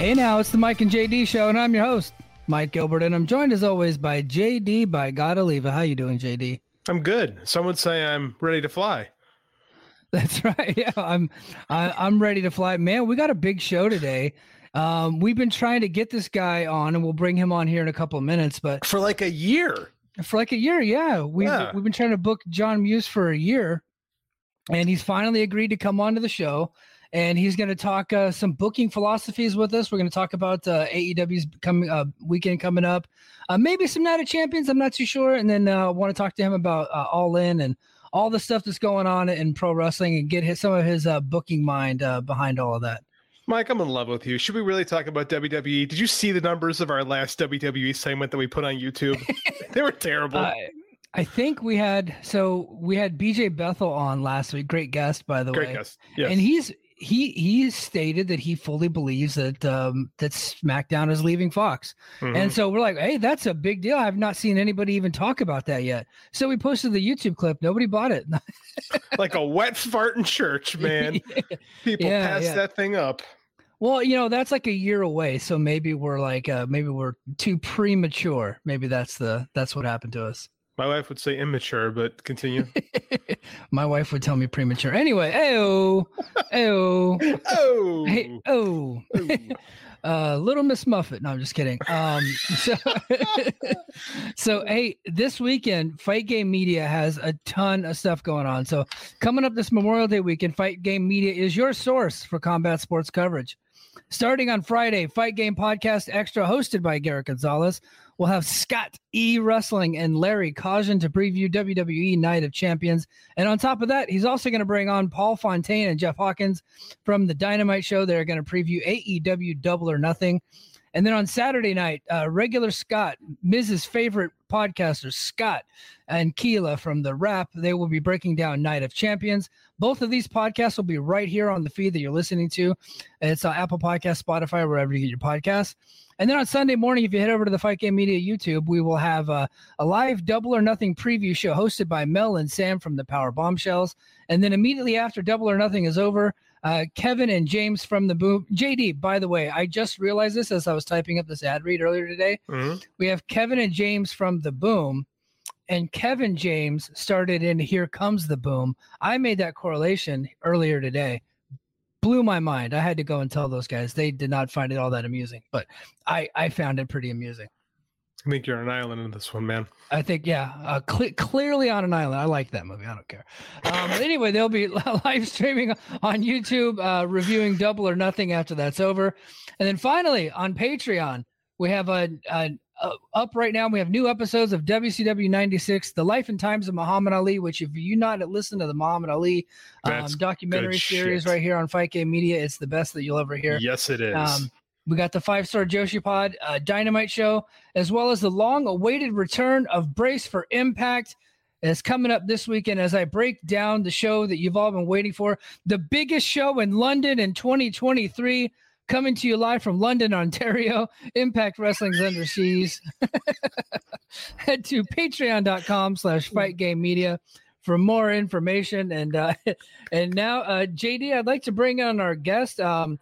Hey now, it's the Mike and JD show, and I'm your host, Mike Gilbert, and I'm joined as always by JD by God Oliva. How you doing, JD? I'm good. Some would say I'm ready to fly. That's right. Yeah, I'm. I, I'm ready to fly, man. We got a big show today. Um, we've been trying to get this guy on, and we'll bring him on here in a couple of minutes. But For like a year. for like a year, yeah, we've Yeah. we've been trying to book John Muse for a year, and he's finally agreed to come on to the show. And he's going to talk uh, some booking philosophies with us. We're going to talk about uh, AEW's coming uh, weekend coming up, uh, maybe some Night of Champions. I'm not too sure. And then uh, want to talk to him about uh, All In and all the stuff that's going on in pro wrestling and get his, some of his uh, booking mind uh, behind all of that. Mike, I'm in love with you. Should we really talk about WWE? Did you see the numbers of our last WWE segment that we put on YouTube? they were terrible. I, I think we had so we had BJ Bethel on last week. Great guest, by the Great way. guess. Yes. And he's he he stated that he fully believes that um that SmackDown is leaving Fox. Mhm. And so we're like, hey, that's a big deal. I've not seen anybody even talk about that yet. So we posted the YouTube clip. Nobody bought it. like a wet fart in church, man. People Yeah, pass yeah. that thing up. Well, you know, that's like a year away. So maybe we're like uh maybe we're too premature. Maybe that's the that's what happened to us. My wife would say immature, but continue. My wife would tell me premature. Anyway, oh, oh, oh, hey, oh. uh little miss muffet no i'm just kidding um so so hey this weekend fight game media has a ton of stuff going on so coming up this memorial day weekend fight game media is your source for combat sports coverage starting on friday fight game podcast extra hosted by garrett gonzalez we'll have scott e wrestling and larry Kajan to preview wwe night of champions and on top of that he's also going to bring on paul fontaine and jeff hawkins from the Dynamite Show. They're going to preview AEW Double or Nothing. And then on Saturday night, uh, regular Scott, Mrs. favorite podcaster, Scott and Keela from The Rap, they will be breaking down Night of Champions. Both of these podcasts will be right here on the feed that you're listening to. It's uh, Apple Podcast, Spotify, wherever you get your podcasts. And then on Sunday morning, if you head over to the Fight Game Media YouTube, we will have uh, a live Double or Nothing preview show hosted by Mel and Sam from the Power Bombshells. And then immediately after Double or Nothing is over, uh, Kevin and James from the Boom. JD, by the way, I just realized this as I was typing up this ad read earlier today. Mhm. We have Kevin and James from the Boom, and Kevin James started in Here Comes the Boom. I made that correlation earlier today. Blew my mind. I had to go and tell those guys. They did not find it all that amusing, but I, I found it pretty amusing. I think you're on an island in this one, man. I think, yeah, uh, cle clearly on an island. I like that movie. I don't care. Um, but anyway, they'll be live streaming on YouTube, uh, reviewing Double or Nothing after that's over, and then finally on Patreon we have a, a, a up right now. We have new episodes of WCW '96, The Life and Times of Muhammad Ali. Which, if you not listen to the Muhammad Ali um, documentary series shit. right here on Fight Game Media, it's the best that you'll ever hear. Yes, it is. Um, we got the five star Joshi Pod uh, Dynamite Show, as well as the long awaited return of Brace for Impact. Is coming up this weekend as I break down the show that you've all been waiting for. The biggest show in London in 2023, coming to you live from London, Ontario. Impact Wrestling's Under Siege. Head to patreon.com slash fight game media for more information. And uh, and now, uh, JD, I'd like to bring on our guest. Um,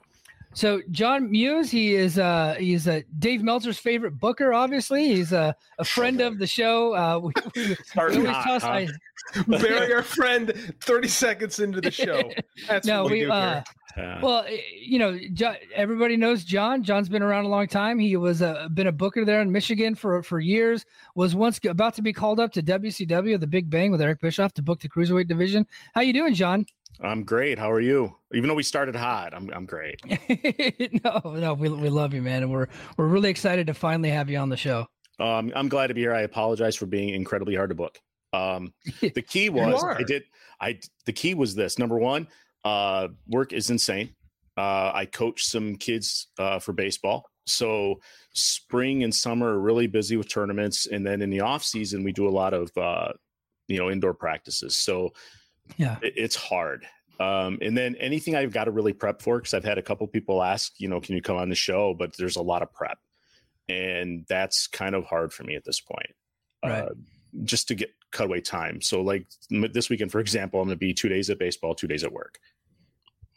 So John Muse, he is uh he's a Dave Meltzer's favorite booker. Obviously, he's a, a friend of the show. Uh, we, we, we Starting always hot, toss- huh? I- Bury our friend 30 seconds into the show. That's no, what we, we do uh, here. Well, eh, you know, jo- everybody knows John. John's been around a long time. He was a been a booker there in Michigan for for years. Was once about to be called up to WCW, the Big Bang with Eric Bischoff to book the cruiserweight division. How you doing, John? I'm great. How are you? Even though we started hot, I'm I'm great. no, no, we, we love you, man, and we're we're really excited to finally have you on the show. Um, I'm glad to be here. I apologize for being incredibly hard to book. Um, the key was I did I the key was this number one, uh, work is insane. Uh, I coach some kids uh, for baseball. So spring and summer are really busy with tournaments, and then in the off season we do a lot of uh, you know indoor practices. So Yeah. it, it's hard. Um, and then anything I've got to really prep for because I've had a couple people ask, you know, can you come on the show? But there's a lot of prep, and that's kind of hard for me at this point. Right. Uh, just to get cutaway time. So like m- this weekend, for example, I'm going to be two days at baseball, two days at work.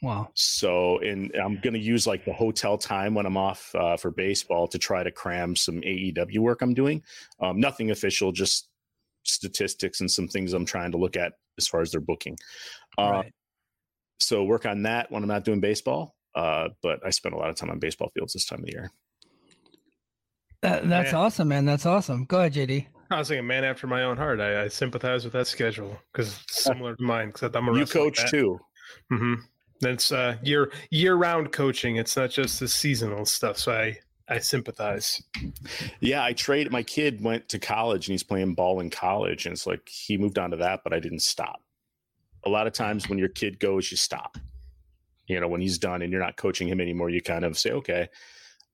Wow. So, and I'm going to use like the hotel time when I'm off uh, for baseball to try to cram some AEW work I'm doing. Um, nothing official, just statistics and some things I'm trying to look at as far as their booking. Uh, right. So work on that when I'm not doing baseball. Uh, but I spend a lot of time on baseball fields this time of the year. That, that's Man. awesome, man. That's awesome. Go ahead, JD. I was like a man after my own heart. I, I sympathize with that schedule because it's similar to mine. Because I'm a You wrestler like coach too. Mm-hmm. That's uh, year year round coaching. It's not just the seasonal stuff. So I I sympathize. Yeah, I trade. My kid went to college and he's playing ball in college, and it's like he moved on to that, but I didn't stop. A lot of times when your kid goes, you stop. You know, when he's done and you're not coaching him anymore, you kind of say, "Okay,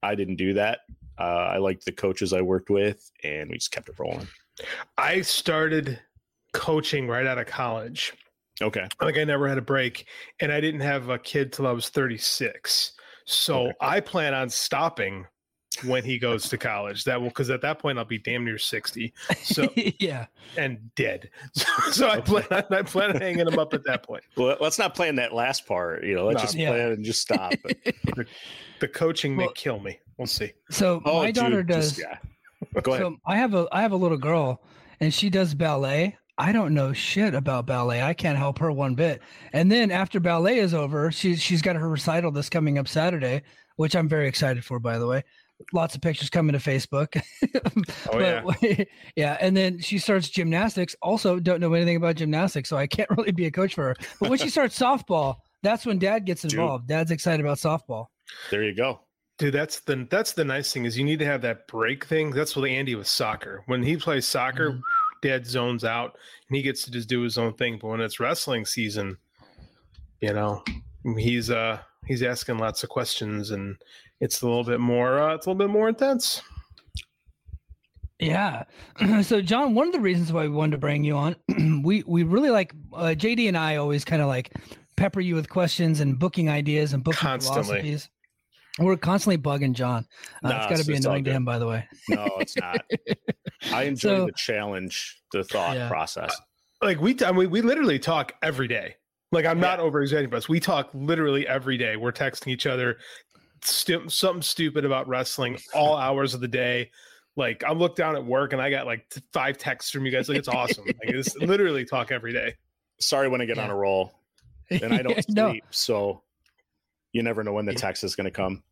I didn't do that." Uh, I liked the coaches I worked with, and we just kept it rolling. I started coaching right out of college. Okay, Like I never had a break, and I didn't have a kid till I was 36. So Okay. I plan on stopping when he goes to college. That will because at that point I'll be damn near 60. So yeah. and dead. So, so I plan on I plan on hanging him up at that point. well, let's not plan that last part. You know, let's No. just Yeah. plan and just stop. The coaching may kill me. We'll see. So Oh, my daughter dude, does. just- yeah. Go ahead. So I have a I have a little girl, and she does ballet. I don't know shit about ballet. I can't help her one bit. And then after ballet is over, she's she's got her recital this coming up Saturday, which I'm very excited for. By the way, lots of pictures coming to Facebook. Oh, yeah, yeah. And then she starts gymnastics. Also, don't know anything about gymnastics, so I can't really be a coach for her. But when she starts softball, that's when Dad gets Dude. involved. Dad's excited about softball. there you go. Dude, that's the that's the nice thing is you need to have that break thing. That's what Andy with soccer. When he plays soccer, Mhm. dad zones out and he gets to just do his own thing. But when it's wrestling season, you know, he's uh he's asking lots of questions and it's a little bit more uh, it's a little bit more intense. Yeah. so John, one of the reasons why we wanted to bring you on, we we really like uh, JD and I always kind of like pepper you with questions and booking ideas and booking Constantly. philosophies. We're constantly bugging John. Uh, Nah, it's got to it's- be annoying to him, by the way. No, it's not. I enjoy So- the challenge, the thought Yeah. process. Like we I mean, we literally talk every day. Like I'm not over exaggerating, but we talk literally every day. We're texting each other stu- something stupid about wrestling all hours of the day. Like I'm look down at work and I got like t- five texts from you guys. Like it's awesome. like it's literally talk every day. Sorry when I get on a roll and I don't sleep, no, so you never know when the text is going to come.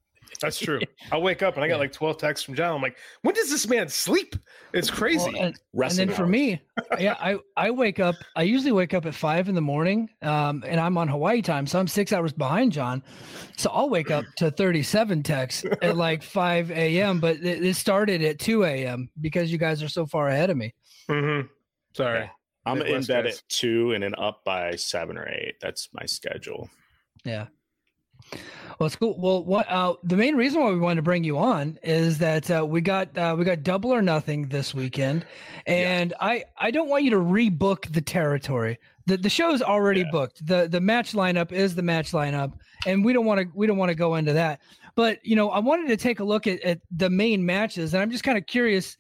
That's true. I'll wake up and I got Yeah. like 12 texts from John. I'm like, when does this man sleep? It's crazy. well, and, and Wrestling then for me, yeah, I I wake up. I usually wake up at five in the morning, um, and I'm on Hawaii time, so I'm six hours behind John. So I'll wake up to 37 texts at like 5 a.m. But it, it started at 2 a.m. because you guys are so far ahead of me. Mhm. Sorry. Yeah. I'm in bed guys. at two and then up by seven or eight. That's my schedule. Yeah. Well, it's cool. Well, what uh, the main reason why we wanted to bring you on is that uh, we got uh, we got double or nothing this weekend, and I I don't want you to rebook the territory. The the show's already Yeah. booked. the The match lineup is the match lineup, and we don't want to we don't want to go into that. But you know, I wanted to take a look at, at the main matches, and I'm just kind of curious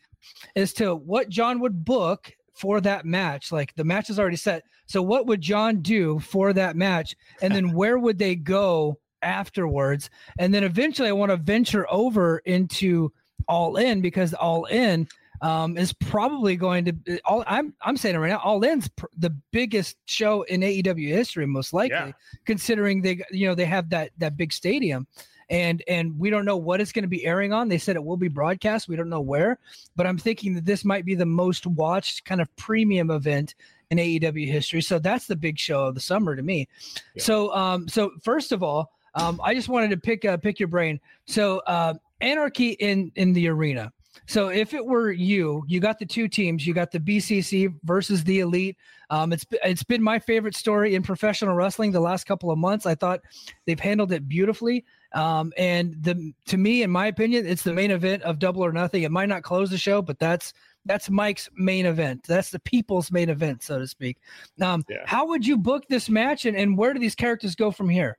as to what John would book for that match. Like the match is already set, so what would John do for that match, and then where would they go afterwards, and then eventually I want to venture over into All In because All In um, is probably going to all. I'm I'm saying it right now. All In's pr- the biggest show in AEW history, most likely, Yeah. considering they you know they have that that big stadium. And and we don't know what it's going to be airing on. They said it will be broadcast. We don't know where, but I'm thinking that this might be the most watched kind of premium event in AEW history. So that's the big show of the summer to me. Yeah. So um so first of all, um I just wanted to pick uh, pick your brain. So uh, anarchy in in the arena. So if it were you, you got the two teams. You got the BCC versus the Elite. Um, it's it's been my favorite story in professional wrestling the last couple of months. I thought they've handled it beautifully. Um, and the to me, in my opinion, it's the main event of Double or Nothing. It might not close the show, but that's that's Mike's main event. That's the people's main event, so to speak. Um, Yeah. How would you book this match, and, and where do these characters go from here?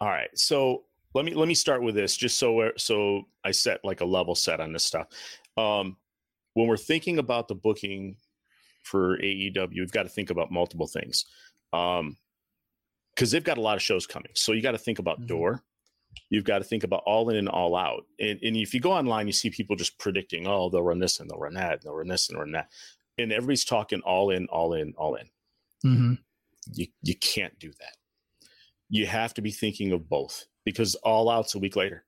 All right. So let me let me start with this, just so so I set like a level set on this stuff. Um, when we're thinking about the booking for AEW, we've got to think about multiple things. Um, because they've got a lot of shows coming, so you got to think about Mhm. door. You've got to think about all in and all out. And, and if you go online, you see people just predicting, oh, they'll run this and they'll run that, and they'll run this and run that, and everybody's talking all in, all in, all in Mm-hmm. you you can't do that. You have to be thinking of both because all out's a week later.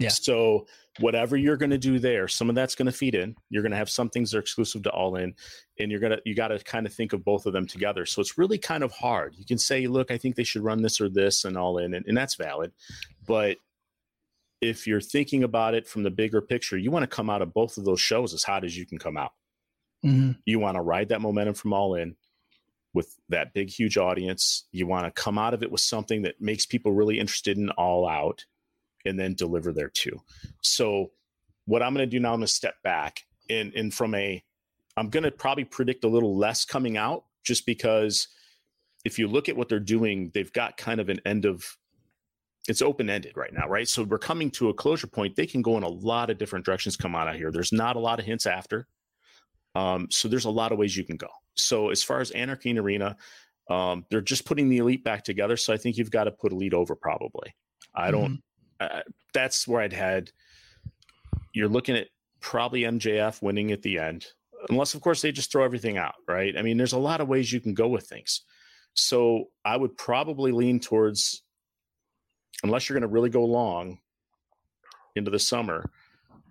Yeah. So whatever you're going to do there, some of that's going to feed in. You're going to have some things that are exclusive to all in, and you're gonna you got to kind of think of both of them together. So it's really kind of hard. You can say, look, I think they should run this or this and all in, and, and that's valid. But if you're thinking about it from the bigger picture, you want to come out of both of those shows as hot as you can come out Mm-hmm. you want to ride that momentum from all in with that big huge audience. You want to come out of it with something that makes people really interested in all out and then deliver there too. So what i'm going to do now i'm going to step back and and from a i'm going to probably predict a little less coming out just because if you look at what they're doing they've got kind of an end of it's open ended right now right? So we're coming to a closure point. They can go in a lot of different directions come out of here. There's not a lot of hints after. Um, so there's a lot of ways you can go. So as far as Anarchy and Arena, um, they're just putting the elite back together. So I think you've got to put elite over probably. I don't. Uh, that's where I'd had. You're looking at probably MJF winning at the end, unless of course they just throw everything out, right? I mean, there's a lot of ways you can go with things. So I would probably lean towards, unless you're going to really go long into the summer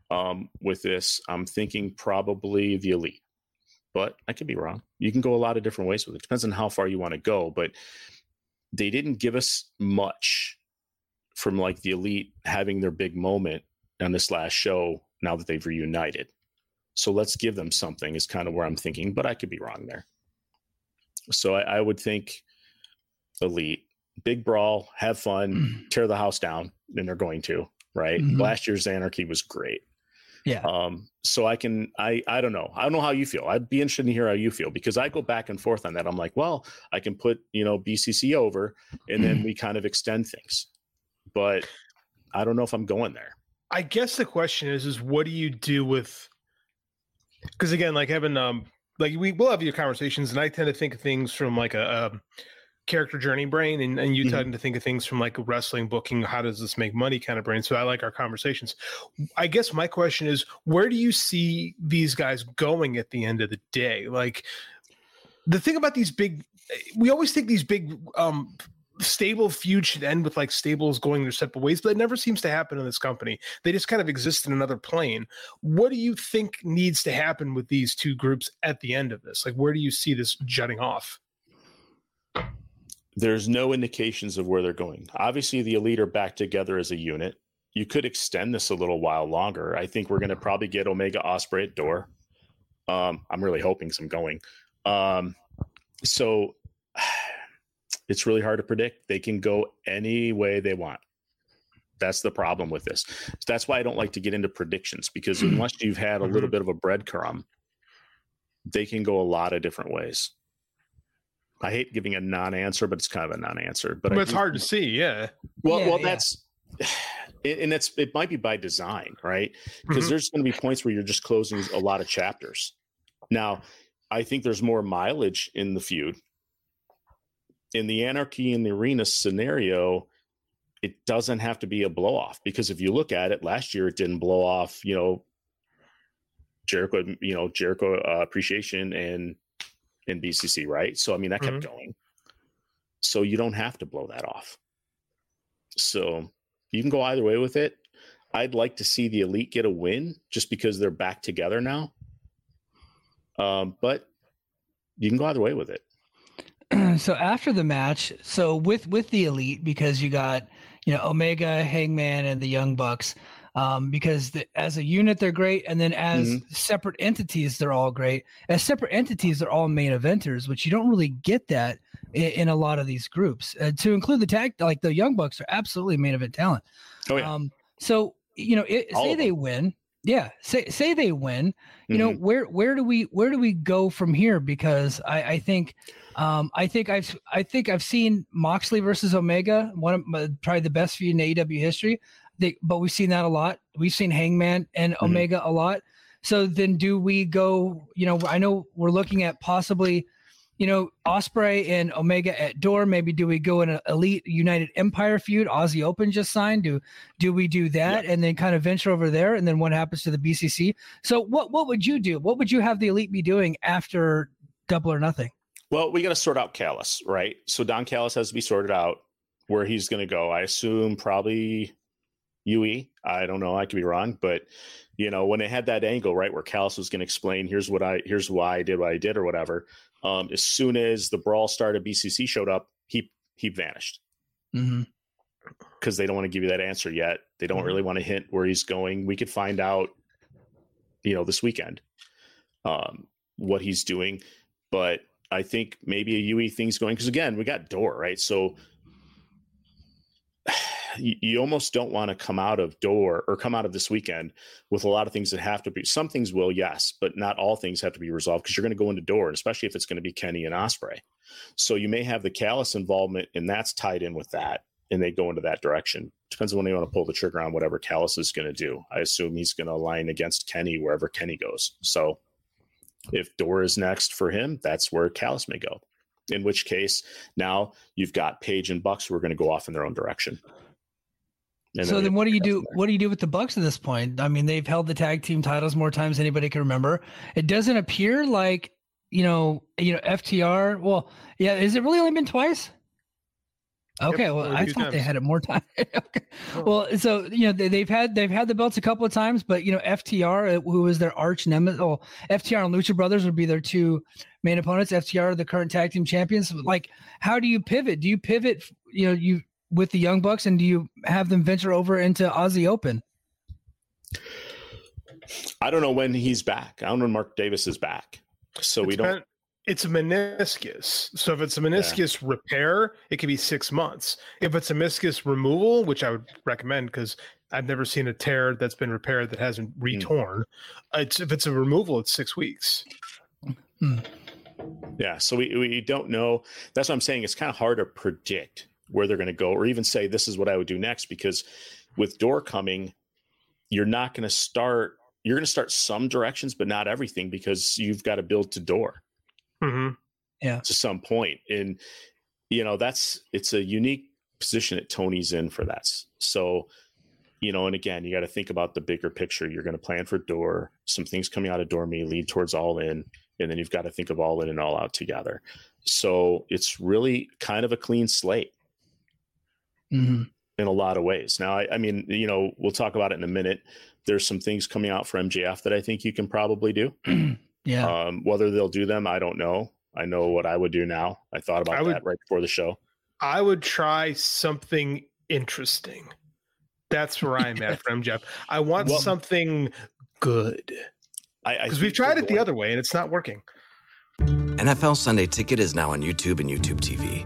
um, with this, I'm thinking probably the elite, but I could be wrong. You can go a lot of different ways with it. Depends on how far you want to go, but they didn't give us much from like the elite having their big moment on this last show now that they've reunited. So let's give them something is kind of where I'm thinking, but I could be wrong there. So I, I would think elite, big brawl, have fun, tear the house down, and they're going to, right? Mhm. Last year's anarchy was great. Yeah. Um, so I can I I don't know. I don't know how you feel. I'd be interested to hear how you feel because I go back and forth on that. I'm like, well, I can put, you know, BCC over and then we kind of extend things. But I don't know if I'm going there. I guess the question is, is what do you do with? Because again, like having um, like we will have your conversations, and I tend to think of things from like a, um character journey brain, and, and you Mhm. tend to think of things from like wrestling booking. How does this make money kind of brain? So I like our conversations. I guess my question is, where do you see these guys going at the end of the day? Like the thing about these big, we always think these big um stable feud should end with like stables going their separate ways, but it never seems to happen in this company. They just kind of exist in another plane. What do you think needs to happen with these two groups at the end of this? Like, where do you see this jutting off? There's no indications of where they're going. Obviously, the elite are back together as a unit. You could extend this a little while longer. I think we're going to probably get Omega Osprey at door. Um, I'm really hoping some going. Um, so it's really hard to predict. They can go any way they want. That's the problem with this. That's why I don't like to get into predictions because unless you've had a little bit of a breadcrumb, they can go a lot of different ways. I hate giving a non-answer, but it's kind of a non-answer. But, But, it's do hard to see. Yeah. well, Yeah, well, yeah. that's and it's it might be by design, right? Because Mhm. there's going to be points where you're just closing a lot of chapters. Now, I think there's more mileage in the feud. In the anarchy in the arena scenario, it doesn't have to be a blow off because if you look at it last year, it didn't blow off, you know, Jericho, you know, Jericho uh, appreciation and in BCC, right? So I mean that kept mm-hmm. going. So you don't have to blow that off. So you can go either way with it. I'd like to see the elite get a win just because they're back together now. Um, but you can go either way with it. so after the match, so with with the elite, because you got you know Omega, Hangman, and the Young Bucks, um, because the, as a unit they're great, and then as mm-hmm. separate entities they're all great. As separate entities, they're all main eventers, which you don't really get that in, in a lot of these groups. Uh, to include the tag, like the Young Bucks, are absolutely main event talent. Oh yeah. Um, so you know, it, say they win, yeah, say say they win. You mm-hmm. know where where do we where do we go from here? Because I, I think um, I think I've I think I've seen Moxley versus Omega, one of my, probably the best feud in AEW history. They, but we've seen that a lot. We've seen Hangman and mm-hmm. Omega a lot. So then, do we go? You know, I know we're looking at possibly you know, Osprey and Omega at door. Maybe do we go in an elite United Empire feud? Aussie Open just signed. Do do we do that and then kind of venture over there? And then what happens to the BCC? So what what would you do? What would you have the elite be doing after Double or Nothing? Well, we got to sort out Callis, right? So Don Callis has to be sorted out where he's going to go. I assume probably UE. I don't know. I could be wrong, but you know when they had that angle right where Callis was going to explain, here's what I here's why I did what I did or whatever. Um, as soon as the brawl started, BCC showed up. He he vanished because mm-hmm. they don't want to give you that answer yet. They don't mm-hmm. really want to hint where he's going. We could find out, you know, this weekend, um, what he's doing. But I think maybe a UE thing's going because again, we got Door right, so you, almost don't want to come out of door or come out of this weekend with a lot of things that have to be some things will yes but not all things have to be resolved because you're going to go into door especially if it's going to be kenny and osprey. So you may have the Callis involvement and that's tied in with that and they go into that direction. Depends on when they want to pull the trigger on whatever Callis is going to do. I assume he's going to align against kenny wherever kenny goes. So if door is next for him that's where Callis may go. In which case now you've got Page and Bucks who are going to go off in their own direction. And so then, then what do you do? What do you do with the Bucks at this point? I mean, they've held the tag team titles more times than anybody can remember. It doesn't appear like you know, you know, FTR. Well, yeah, is it really only been twice? Okay, yep, well, I thought times. they had it more time. okay. Oh. Well, so you know they, have had they've had the belts a couple of times, but you know FTR, uh, who was their arch nemesis, oh, FTR and Lucha Brothers would be their two main opponents. FTR, the current tag team champions. Like, how do you pivot? Do you pivot? You know, you with the Young Bucks, and do you have them venture over into Aussie Open? I don't know when he's back. I don't know when Mark Davis is back, so it's we don't. it's a meniscus. So if it's a meniscus yeah. repair, it could be six months. If it's a meniscus removal, which I would recommend because I've never seen a tear that's been repaired that hasn't hmm. retorn. Mm. It's if it's a removal, it's six weeks. Mm. Yeah, so we, we don't know. That's what I'm saying. It's kind of hard to predict where they're going to go or even say this is what I would do next because with door coming you're not going to start you're going to start some directions but not everything because you've got to build to door. Mm-hmm. yeah. To some point and you know that's it's a unique position that tony's in for that. So you know and again you got to think about the bigger picture. You're going to plan for door some things coming out of door may lead towards all in and then you've got to think of all in and all out together. So it's really kind of a clean slate mm-hmm. in a lot of ways. Now, I, I, mean, you know, we'll talk about it in a minute. There's some things coming out for MJF that I think you can probably do. yeah. Um, whether they'll do them, I don't know. I know what I would do now. I thought about I would, that right before the show. I would try something interesting. That's where I'm at from Jeff. I want well, something good. I because we've tried it the other way and it's not working. NFL Sunday Ticket is now on YouTube and YouTube TV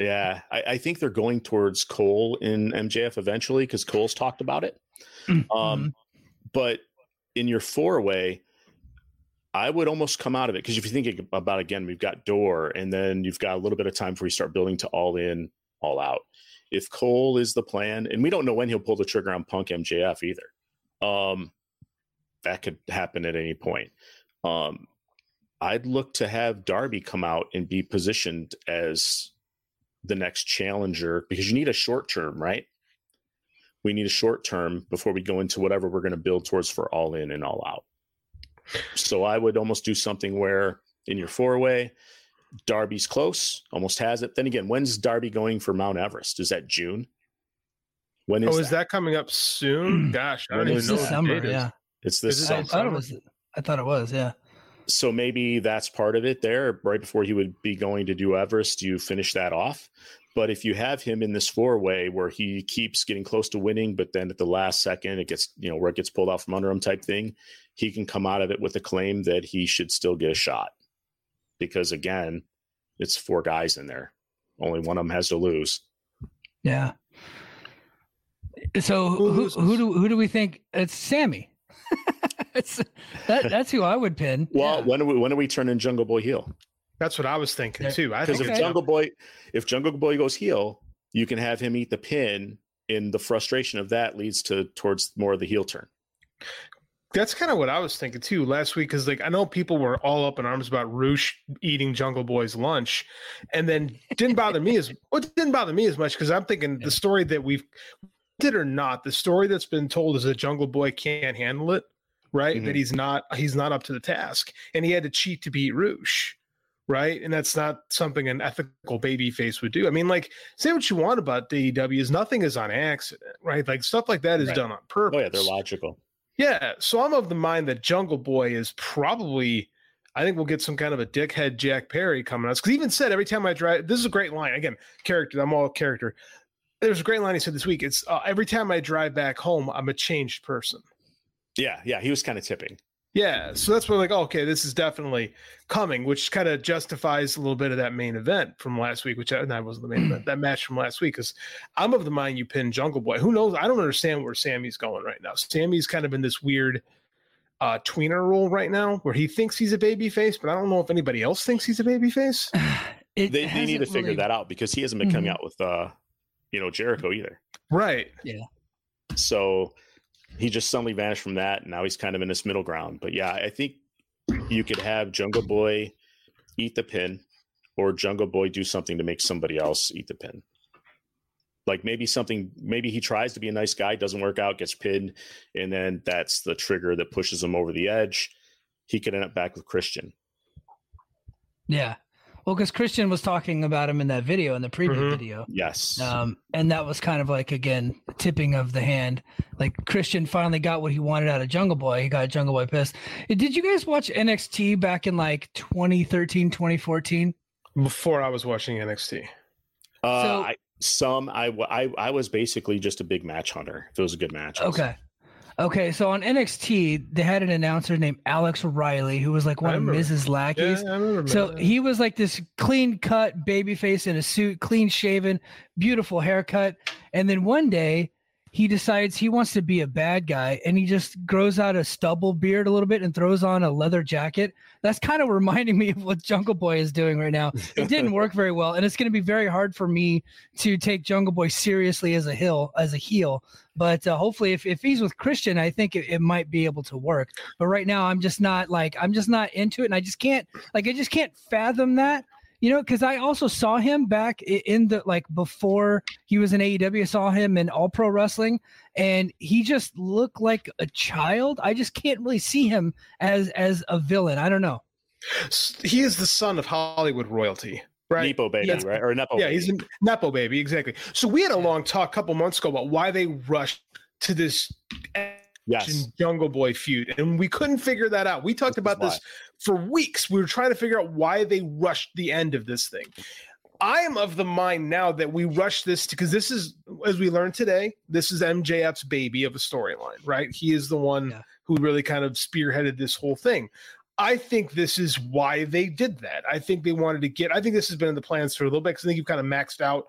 Yeah, I, I think they're going towards Cole in MJF eventually because Cole's talked about it. Mm-hmm. Um, but in your four way, I would almost come out of it because if you think about again, we've got door, and then you've got a little bit of time before you start building to all in, all out. If Cole is the plan, and we don't know when he'll pull the trigger on Punk MJF either, um, that could happen at any point. Um, I'd look to have Darby come out and be positioned as the next challenger because you need a short term, right? We need a short term before we go into whatever we're going to build towards for all in and all out. So I would almost do something where in your four way, Darby's close, almost has it. Then again, when's Darby going for Mount Everest? Is that June? When is oh, that? is that coming up soon? Gosh, I don't even know. it? what the December, yeah. It's this Is I summer. thought it was. I thought it was. Yeah. So maybe that's part of it there right before he would be going to do everest you finish that off but if you have him in this four way where he keeps getting close to winning but then at the last second it gets you know where it gets pulled out from under him type thing he can come out of it with a claim that he should still get a shot because again it's four guys in there only one of them has to lose Yeah. So Who who, who do who do we think? It's Sammy. It's, that that's who I would pin. well Yeah. when do we when do we turn in jungle boy heel That's what I was thinking Yeah, too. Because think if Okay. jungle boy if jungle boy goes heel you can have him eat the pin and the frustration of that leads to towards more of the heel turn that's kind of what I was thinking too last week. Because like I know people were all up in arms about Rush eating Jungle Boy's lunch, and then didn't bother me as well, didn't bother me as much because I'm thinking the story that we've did or not, the story that's been told is that Jungle Boy can't handle it, right? Mhm. That he's not he's not up to the task, and he had to cheat to beat Rush. Right. And that's not something an ethical baby face would do. I mean, like, say what you want about AEW is nothing is on accident, right? Like stuff like that is Right. done on purpose. oh yeah they're logical Yeah, so I'm of the mind that Jungle Boy is probably. I think we'll get some kind of a dickhead Jack Perry coming us because even said every time I drive. This is a great line again. Character. I'm all character. There's a great line he said this week. It's uh, every time I drive back home, I'm a changed person. Yeah yeah he was kind of tipping Yeah, so that's where like oh, okay, this is definitely coming, which kind of justifies a little bit of that main event from last week, which I, that wasn't the main event, that match from last week. Because I'm of the mind you pin Jungle Boy. Who knows? I don't understand where Sammy's going right now. Sammy's kind of in this weird uh tweener role right now, where he thinks he's a baby face, but I don't know if anybody else thinks he's a baby face. It they, they need to figure really- that out because he hasn't been coming Mhm. out with uh you know jericho either Right. Yeah. So he just suddenly vanished from that and now he's kind of in this middle ground. But yeah i think you could have jungle boy eat the pin or jungle boy do something to make somebody else eat the pin. Like maybe something maybe he tries to be a nice guy doesn't work out gets pinned and then that's the trigger that pushes him over the edge. He could end up back with christian. Yeah. Well, because Christian was talking about him in that video, in the preview Mhm. video. yes Um, and that was kind of like again tipping of the hand. Like Christian finally got what he wanted out of Jungle Boy. He got Jungle Boy pissed. Did you guys watch NXT back in like 2013, 2014? Before I was watching NXT. uh, So- I, some I, I i was basically just a big match hunter if it was a good match Okay. Okay, so on NXT, they had an announcer named Alex Riley, who was like one of. Miz's Lackey's. Yeah, I remember. So that. he was like this clean cut baby face in a suit, clean shaven, beautiful haircut. And then one day he decides he wants to be a bad guy and he just grows out a stubble beard a little bit and throws on a leather jacket. That's kind of reminding me of what Jungle Boy is doing right now. It didn't work very well. And it's going to be very hard for me to take Jungle Boy seriously as a heel, as a heel. But uh, hopefully, if, if he's with Christian, I think it, it might be able to work. But right now, I'm just not like I'm just not into it, and I just can't like I just can't fathom that. You know, because I also saw him back in the like before he was in AEW. I saw him in All Pro Wrestling, and he just looked like a child. I just can't really see him as as a villain. I don't know. He is the son of Hollywood royalty. right? Nepo baby, That's- right? Or Nepo yeah, baby. he's a nepo baby, exactly. So we had a long talk a couple months ago about why they rushed to this yes. Jungle Boy feud, and we couldn't figure that out. We talked This about this for weeks. We were trying to figure out why they rushed the end of this thing. I am of the mind now that we rushed this because this is, as we learned today, this is MJF's baby of a storyline, right? He is the one Yeah. who really kind of spearheaded this whole thing. I think this is why they did that. I think they wanted to get. I think this has been in the plans for a little bit because I think you've kind of maxed out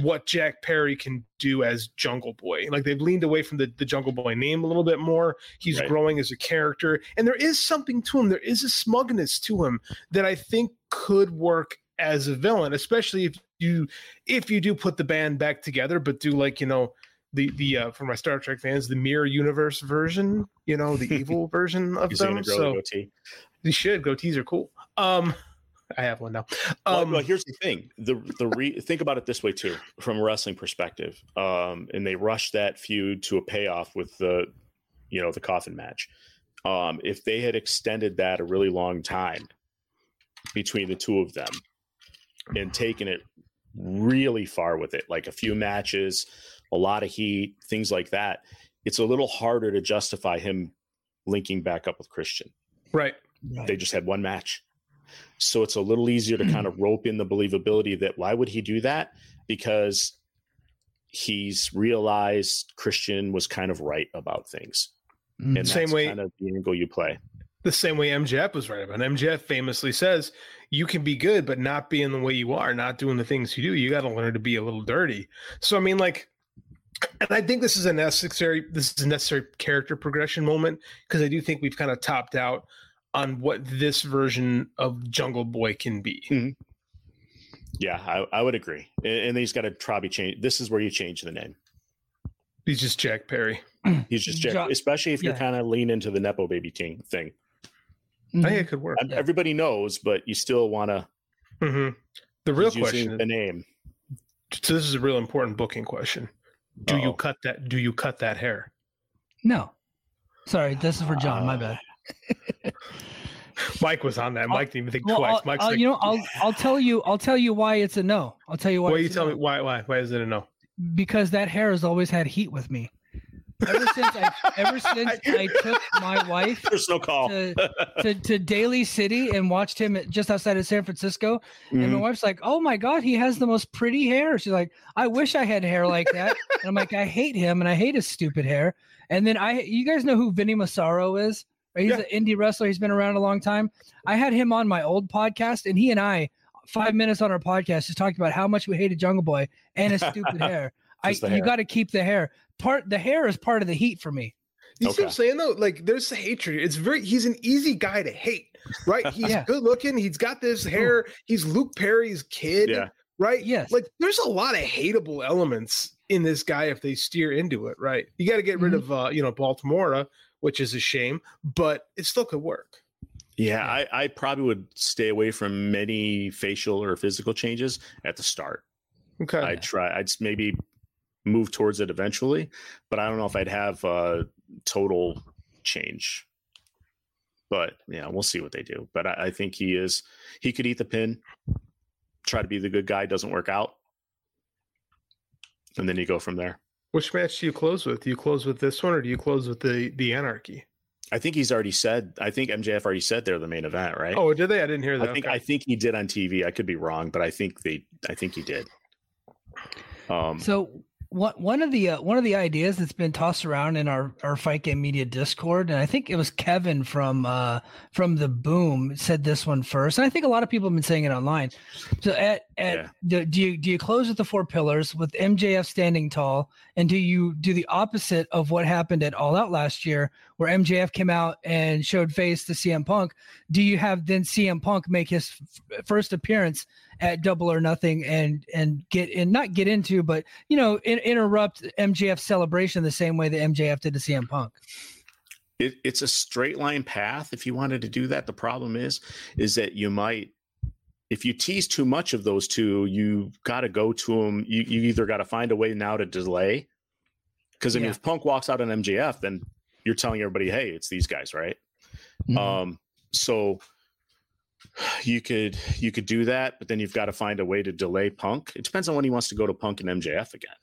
what Jack Perry can do as Jungle Boy. Like they've leaned away from the, the Jungle Boy name a little bit more. He's Right. growing as a character, and there is something to him. There is a smugness to him that I think could work as a villain, especially if you if you do put the band back together, but do like you know the the uh, for my Star Trek fans, the mirror universe version, you know, the evil version of them. So goatee. you should goatees are cool. Um, I have one now. Well, Um, well, here's the thing: the the re, think about it this way too, from a wrestling perspective. Um, and they rushed that feud to a payoff with the, you know, the coffin match. Um, if they had extended that a really long time between the two of them, and taken it really far with it, like a few matches, a lot of heat, things like that, it's a little harder to justify him linking back up with Christian right. they just had one match. So it's a little easier to kind of rope in the believability that why would he do that? Because he's realized Christian was kind of right about things. Mm. And Same that's way- kind of the angle you play. The same way MJF was right about. MJF famously says, "You can be good, but not being the way you are, not doing the things you do. You got to learn to be a little dirty." So I mean, like, and I think this is a necessary. This is a necessary character progression moment because I do think we've kind of topped out on what this version of Jungle Boy can be. Yeah, I, I would agree. And, and then he's got to probably change. This is where you change the name. He's just Jack Perry. He's just Jack, Jo- especially if you're yeah. kind of lean into the nepo baby king thing. I think it could work. Um, Everybody knows, but you still want to. hmm The real using question the name. so this is a real important booking question. Do you Uh-oh. cut that? Do you cut that hair? No. Sorry, this is for John. My Uh, bad. Mike was on that. Mike didn't even think Well, twice. I'll- Mike's I'll- like, you know, I'll I'll tell you I'll tell you why it's a no. I'll tell you why. why you tell no. me why? Why? Why is it a no? because that hair has always had heat with me. Ever since I ever since I took my wife Personal call. to, to, to Daly City and watched him at, just outside of San Francisco. And Mm-hmm. my wife's like, "Oh my god, he has the most pretty hair." She's like, "I wish I had hair like that." and I'm like, "I hate him, and I hate his stupid hair." And then I, you guys know who Vinny Massaro is? He's Yeah. an indie wrestler. He's been around a long time. I had him on my old podcast, and he and I, five minutes on our podcast, just talked about how much we hated Jungle Boy and his stupid hair. I, Just the you got to keep the hair. Part the hair is part of the heat for me. You see what I'm saying though? Like there's hatred. It's very he's an easy guy to hate, right? He's Yeah. good looking, he's got this hair, he's Luke Perry's kid, Yeah. right? Yes. Like there's a lot of hateable elements in this guy if they steer into it, right? You got to get rid Mhm. of uh, you know, Baltimore, which is a shame, but it still could work. Yeah, I, I probably would stay away from many facial or physical changes at the start. Okay. I'd try, I'd maybe move towards it eventually, but I don't know if I'd have a total change. But yeah, we'll see what they do. But I, I think he is, he could eat the pin, try to be the good guy, doesn't work out. And then you go from there. Which match do you close with? Do you close with this one or do you close with the the anarchy? I think he's already said, I think MJF already said they're the main event, right? Oh, did they? I didn't hear that. I think Okay. I think he did on TV. I could be wrong, but I think they I think he did. Um So one one of the uh, one of the ideas that's been tossed around in our our fight game media Discord, and I think it was Kevin from uh from the Boom said this one first, and I think a lot of people have been saying it online. So at at Yeah. do, do you do you close with the four pillars with MJF standing tall, and do you do the opposite of what happened at All Out last year, where MJF came out and showed face to CM Punk? Do you have then CM Punk make his f- first appearance at Double or Nothing and and get and not get into, but you know, in, interrupt MJF celebration the same way that MJF did to CM Punk. it, it's a straight line path if you wanted to do that the problem is is that you might if you tease too much of those two you got to go to them you, you either got to find a way now to delay because i mean Yeah. if punk walks out on mjf then you're telling everybody hey it's these guys right Mm-hmm. um so You could you could do that, but then you've got to find a way to delay Punk. It depends on when he wants to go to Punk and MJF again.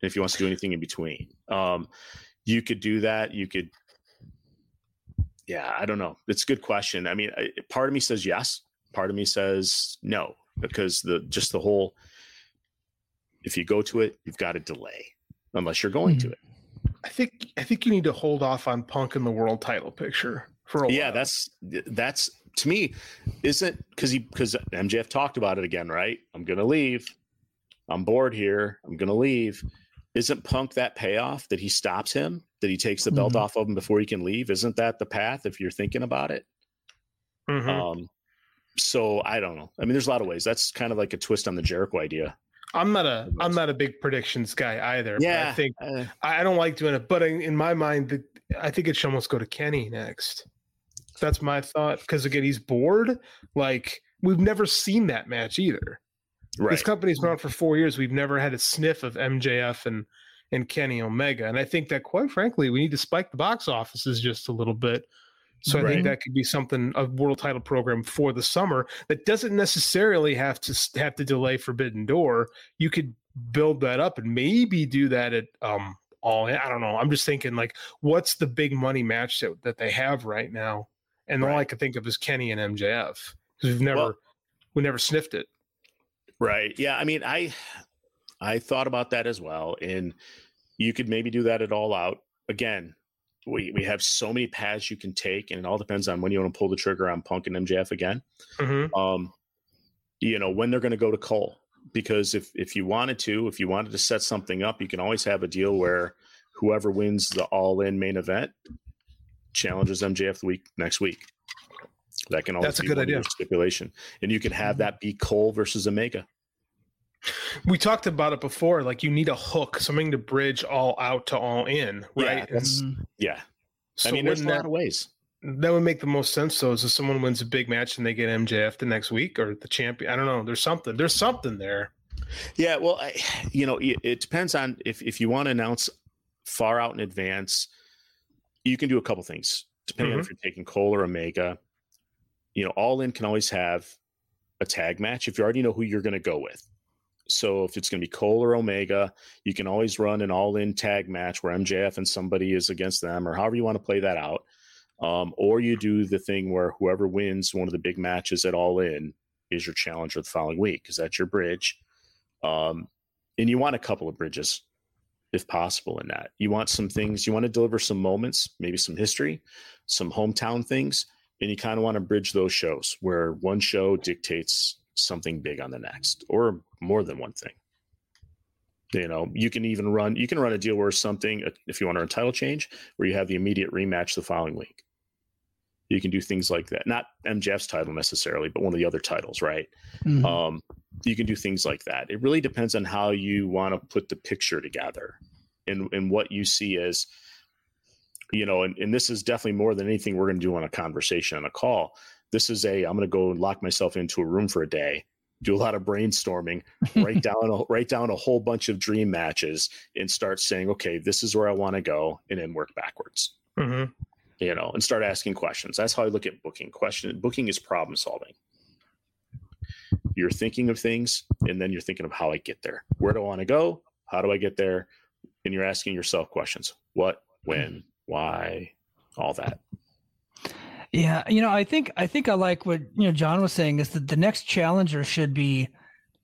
And if he wants to do anything in between, um, you could do that. You could, yeah, I don't know. It's a good question. I mean, I, part of me says yes, part of me says no, because the just the whole. If you go to it, you've got to delay, unless you're going to Mhm. it. I think I think you need to hold off on Punk in the world title picture for a yeah while. Yeah, that's that's to me isn't because he because mjf talked about it again right? I'm gonna leave. I'm bored here. I'm gonna leave. Isn't punk that payoff that he stops him that he takes the belt Mhm. off of him before he can leave? Isn't that the path if you're thinking about it? Mhm. um so i don't know. I mean there's a lot of ways. That's kind of like a twist on the jericho idea. I'm not a I'm not a big predictions guy either. but I think uh, I I don't like doing it, but in, in my mind, the, I think it should almost go to Kenny next. That's my thought because again, he's bored. Like we've never seen that match either. This right company's been on for four years. We've never had a sniff of MJF and and Kenny Omega, and I think that quite frankly, we need to spike the box offices just a little bit. So I Right. think that could be something a world title program for the summer that doesn't necessarily have to have to delay Forbidden Door. You could build that up and maybe do that at um all. I don't know. I'm just thinking like, what's the big money match that, that they have right now? And all I Right. can think of is Kenny and MJF because we've never Well- we never sniffed it. Right. Yeah. I mean, I I thought about that as well, and you could maybe do that at all out. Again, we we have so many paths you can take, and it all depends on when you want to pull the trigger on Punk and MJF again. Mhm. Um, you know when they're going to go to Cole, because if if you wanted to, if you wanted to set something up, you can always have a deal where whoever wins the All In main event challenges MJF the week next week. That can always That's a good idea. Stipulation, and you can have that be Cole versus Omega. We talked about it before. Like you need a hook, something to bridge all out to all in, Yeah, right? Mhm. Yeah, So I mean, there's a lot that, of ways. that would make the most sense though. Is if someone wins a big match and they get MJF the next week or the champion? I don't know. There's something. There's something there. Yeah, well, I, you know, it, it depends on if if you want to announce far out in advance, you can do a couple things depending on if you're taking Cole or Omega. You know, All In can always have a tag match if you already know who you're going to go with. So if it's going to be Cole or Omega, you can always run an All In tag match where MJF and somebody is against them, or however you want to play that out. Um, or you do the thing where whoever wins one of the big matches at All In is your challenger the following week because that's your bridge. Um, and you want a couple of bridges if possible in that. You want some things, you want to deliver some moments, maybe some history, some hometown things, and you kind of want to bridge those shows where one show dictates something big on the next or more than one thing. You know, you can even run you can run a deal where something if you want to run title change where you have the immediate rematch the following week. You can do things like that. Not MJF's title necessarily, but one of the other titles, right? Mhm. um, you can do things like that. It really depends on how you want to put the picture together and, and what you see as, you know, and, and this is definitely more than anything we're going to do on a conversation on a call. This is a, I'm going to go and lock myself into a room for a day, do a lot of brainstorming, write down, a, write down a whole bunch of dream matches and start saying, okay, this is where I want to go and then work backwards Mhm. you know, and start asking questions. That's how I look at booking. Question booking is problem solving. You're thinking of things and then you're thinking of how I get there. Where do I want to go? How do I get there? And you're asking yourself questions. What, when, why, all that. Yeah, you know, I think I think I like what you know John was saying is that the next challenger should be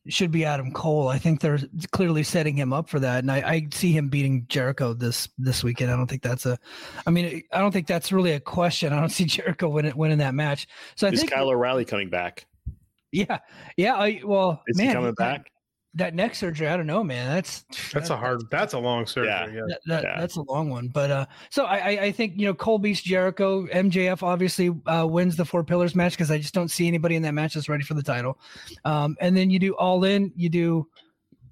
should be Adam Cole. I think they're clearly setting him up for that, and I, I see him beating Jericho this this weekend. I don't think that's a, I mean, I don't think that's really a question. I don't see Jericho winning winning that match. So I Is think, Kyle O'Reilly coming back? Yeah, yeah. I well, Is man, he coming that- back? That neck surgery, I don't know, man. That's That's a hard. That's a long surgery. Yeah. Yeah. that, that, Yeah. that's a long one. But uh, so I, I, I think you know Cole beats Jericho. MJF obviously uh, wins the Four Pillars match because I just don't see anybody in that match that's ready for the title. Um, and then you do All In. You do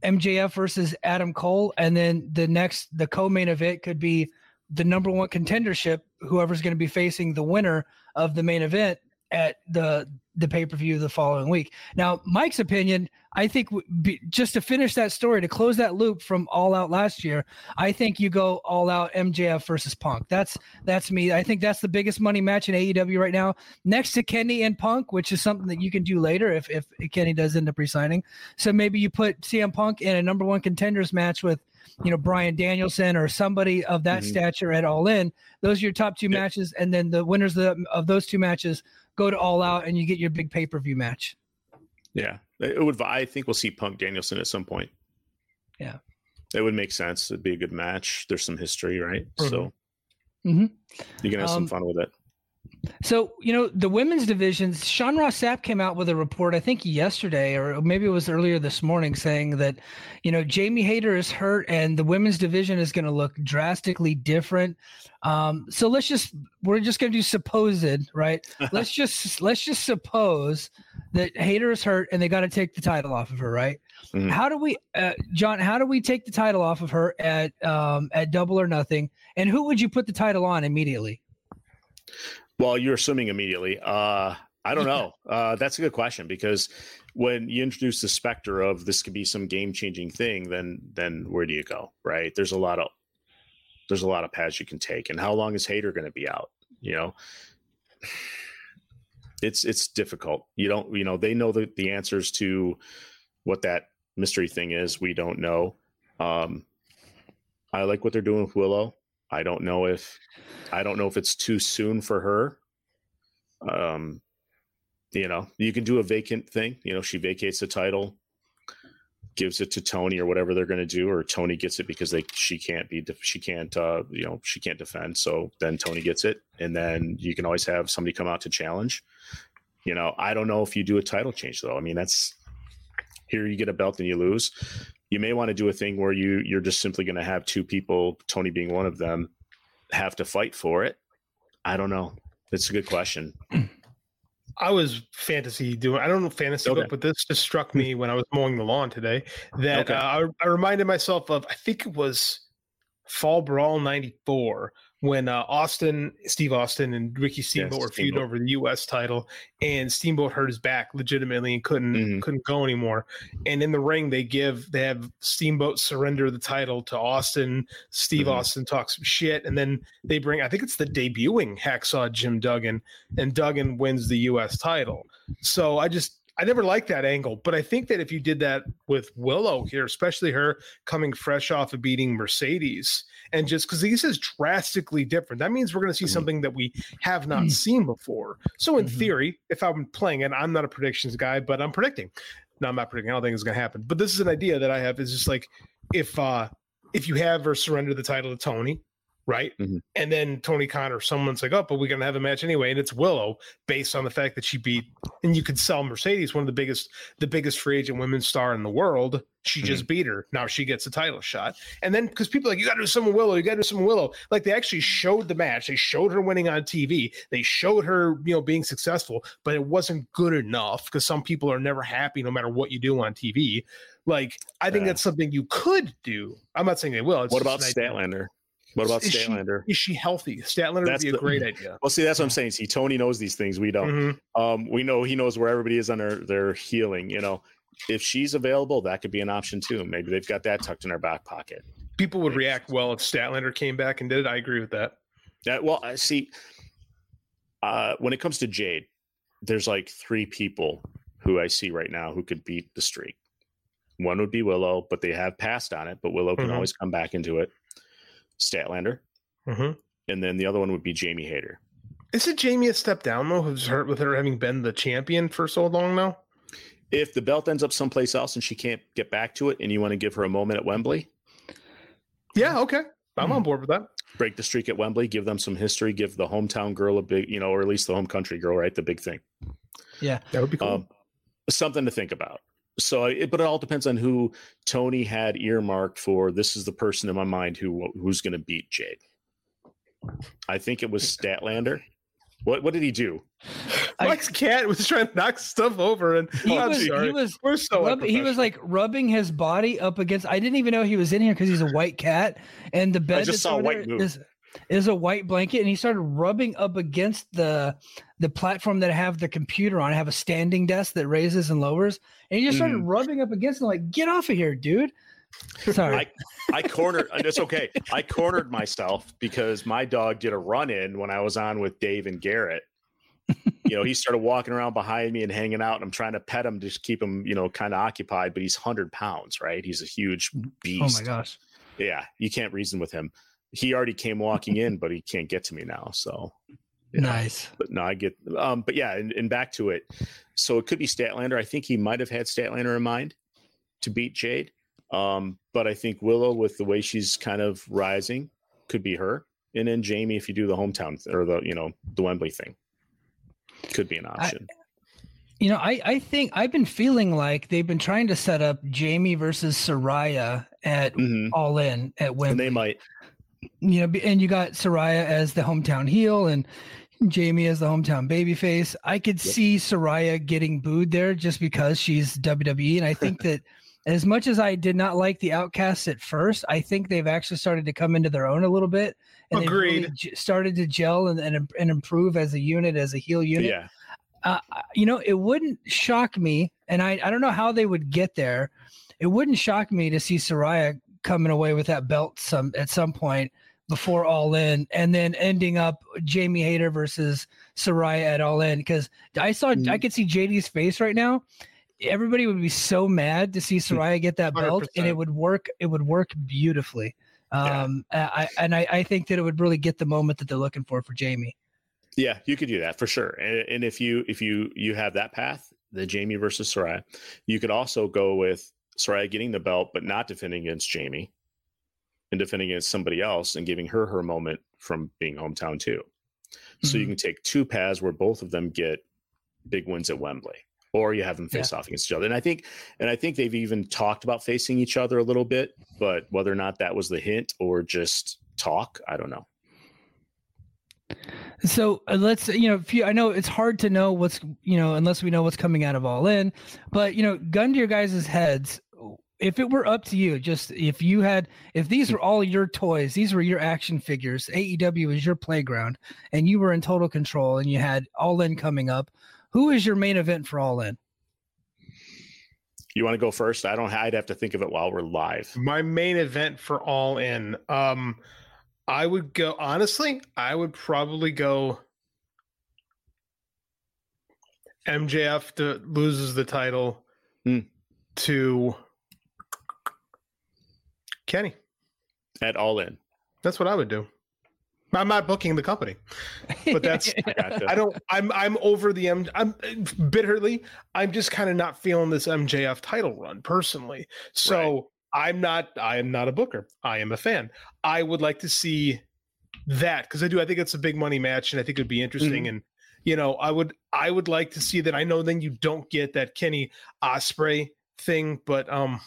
MJF versus Adam Cole, and then the next the co-main event could be the number one contendership. Whoever's going to be facing the winner of the main event at the the pay per view the following week. Now, Mike's opinion, I think, be, just to finish that story, to close that loop from All Out last year, I think you go All Out MJF versus Punk. That's that's me. I think that's the biggest money match in AEW right now, next to Kenny and Punk, which is something that you can do later if if Kenny does end up resigning. So maybe you put CM Punk in a number one contenders match with you know Bryan Danielson or somebody of that mm-hmm. stature at All In. Those are your top two matches, and then the winners of, the, of those two matches go to All Out, and you get your big pay per view match. Yeah, it would. I think we'll see Punk Danielson at some point. Yeah, it would make sense. It'd be a good match. There's some history, right? Mm-hmm. So mm-hmm. you can have um, some fun with it. So, you know, the women's divisions, Sean Ross Sapp came out with a report, I think yesterday, or maybe it was earlier this morning, saying that, you know, Jamie Hayter is hurt and the women's division is going to look drastically different. Um, so let's just, we're just going to do supposed, right? let's just, let's just suppose that Hayter is hurt and they got to take the title off of her, right? Mm-hmm. How do we, uh, John, how do we take the title off of her at, um, at double or nothing? And who would you put the title on immediately? Well, you're assuming immediately. Uh, I don't know. Uh, that's a good question because when you introduce the specter of this could be some game changing thing, then then where do you go? Right? There's a lot of there's a lot of paths you can take, and how long is Hayter going to be out? You know, it's it's difficult. You don't you know they know the the answers to what that mystery thing is. We don't know. Um, I like what they're doing with Willow. I don't know if I don't know if it's too soon for her. Um, you know, you can do a vacant thing. You know, she vacates the title, gives it to Tony or whatever they're going to do, or Toni gets it because they she can't be she can't uh, you know she can't defend. So then Toni gets it, and then you can always have somebody come out to challenge. You know, I don't know if you do a title change though. I mean, that's here you get a belt and you lose you may want to do a thing where you you're just simply going to have two people, Toni being one of them, have to fight for it. I don't know. It's a good question. I was fantasy doing. I don't know fantasy okay. book, but this just struck me when I was mowing the lawn today. That okay. uh, I, I reminded myself of. I think it was Fall Brawl '94 when uh, Austin, Steve Austin, and Ricky Steamboat yes, were feuding over the U.S. title, and Steamboat hurt his back legitimately and couldn't mm-hmm. couldn't go anymore. And in the ring, they give they have Steamboat surrender the title to Austin. Steve mm-hmm. Austin talks some shit, and then they bring I think it's the debuting Hacksaw Jim Duggan, and Duggan wins the U.S. title. So I just I never liked that angle, but I think that if you did that with Willow here, especially her coming fresh off of beating Mercedes, and just because this is drastically different, that means we're going to see mm-hmm. something that we have not mm-hmm. seen before. So, in mm-hmm. theory, if I'm playing, and I'm not a predictions guy, but I'm predicting. No, I'm not predicting. I don't think it's going to happen. But this is an idea that I have. Is just like if uh if you have or surrender the title to Toni, right? Mm-hmm. And then Tony Khan or someone's like, oh, but we're gonna have a match anyway, and it's Willow based on the fact that she beat, and you could sell Mercedes, one of the biggest, the biggest free agent women's star in the world. She mm-hmm. just beat her. Now she gets a title shot, and then because people like, you got to do some Willow, you got to do some Willow. Like they actually showed the match, they showed her winning on TV, they showed her, you know, being successful, but it wasn't good enough because some people are never happy no matter what you do on TV. Like I think yeah. that's something you could do. I'm not saying they will. It's what about Statlander? What about is Statlander? She, is she healthy? Statlander that's would be a great idea. Well, see, that's what I'm saying. See, Tony knows these things. We don't. Mm-hmm. Um, we know he knows where everybody is on their, their healing. You know, if she's available, that could be an option too. Maybe they've got that tucked in their back pocket. People would react well if Statlander came back and did it. I agree with that. Yeah. Well, I see. Uh, when it comes to Jade, there's like three people who I see right now who could beat the streak. One would be Willow, but they have passed on it. But Willow can mm-hmm. always come back into it. Statlander, mm-hmm. and then the other one would be Jamie Hayter. Is it Jamie a step down though? Who's hurt with her having been the champion for so long now? If the belt ends up someplace else and she can't get back to it, and you want to give her a moment at Wembley, yeah, okay, I'm on board with that. Break the streak at Wembley, give them some history, give the hometown girl a big, you know, or at least the home country girl, right? The big thing. Yeah, that would be cool. Um, something to think about so it, but it all depends on who Tony had earmarked for. This is the person in my mind who who's going to beat Jade. I think it was Statlander. What what did he do? Mike's cat was trying to knock stuff over, and he oh, was he was We're so rub, he was like rubbing his body up against. I didn't even know he was in here because he's a white cat, and the bed. I just saw white move. Is, is a white blanket, and he started rubbing up against the the platform that I have the computer on. I have a standing desk that raises and lowers, and he just started Mhm. rubbing up against it. Like, get off of here, dude. Sorry. I, I cornered. That's okay. I cornered myself because my dog did a run in when I was on with Dave and Garrett. You know, he started walking around behind me and hanging out, and I'm trying to pet him to just keep him, you know, kind of occupied. But he's hundred pounds, right? He's a huge beast. oh my gosh. Yeah, you can't reason with him. He already came walking in, but he can't get to me now. So Yeah. Nice. but no, I get. Um, but yeah, and, and back to it. So it could be Statlander. I think he might have had Statlander in mind to beat Jade. Um, but I think Willow, with the way she's kind of rising, could be her. And then Jamie, if you do the hometown th- or the you know the Wembley thing, could be an option. You know, I, I think I've been feeling like they've been trying to set up Jamie versus Saraya at Mhm. All In at And they might. You know, and you got Saraya as the hometown heel and Jamie as the hometown babyface. I could Yep. see Saraya getting booed there just because she's WWE, and I think that as much as I did not like the Outcasts at first, I think they've actually started to come into their own a little bit, and they've really j- started to gel and, and and improve as a unit, as a heel unit Yeah. uh, you know, it wouldn't shock me, and I, I don't know how they would get there. It wouldn't shock me to see Saraya coming away with that belt some at some point before All In, and then ending up Jamie Hayter versus Saraya at All In. Because I saw, I Mhm. could see JD's face right now. Everybody would be so mad to see Saraya get that belt, and it would work. It would work beautifully. Yeah. Um, I, and I, I think that it would really get the moment that they're looking for for Jamie. Yeah, you could do that for sure. And, and if you if you you have that path, the Jamie versus Saraya, you could also go with Saraya getting the belt but not defending against Jamie, and defending against somebody else and giving her her moment from being hometown too. So you Mhm. can take two paths where both of them get big wins at Wembley, or you have them face off against each other. And I think and I think they've even talked about facing each other a little bit, but whether or not that was the hint or just talk, I don't know. So uh, let's, you know, if you, I know it's hard to know what's, you know, unless we know what's coming out of All In, but you know, gun to your guys' heads. If it were up to you, just if you had, if these were all your toys, these were your action figures, AEW is your playground, and you were in total control, and you had All In coming up, who is your main event for All In? You want to go first? I don't. I'd have to think of it while we're live. My main event for All In, um, I would go honestly. I would probably go MJF to, loses the title Hmm. to Kenny. At all in. That's what I would do. I'm not booking the company, but that's I gotcha. I don't. I'm I'm over the M. I'm bitterly. I'm just kind of not feeling this MJF title run personally. So I'm not. I am not a booker. I am a fan. I would like to see that because I do. I think it's a big money match, and I think it'd be interesting. And you know, I would. I would like to see that. I know then you don't get that Kenny Ospreay thing, but um,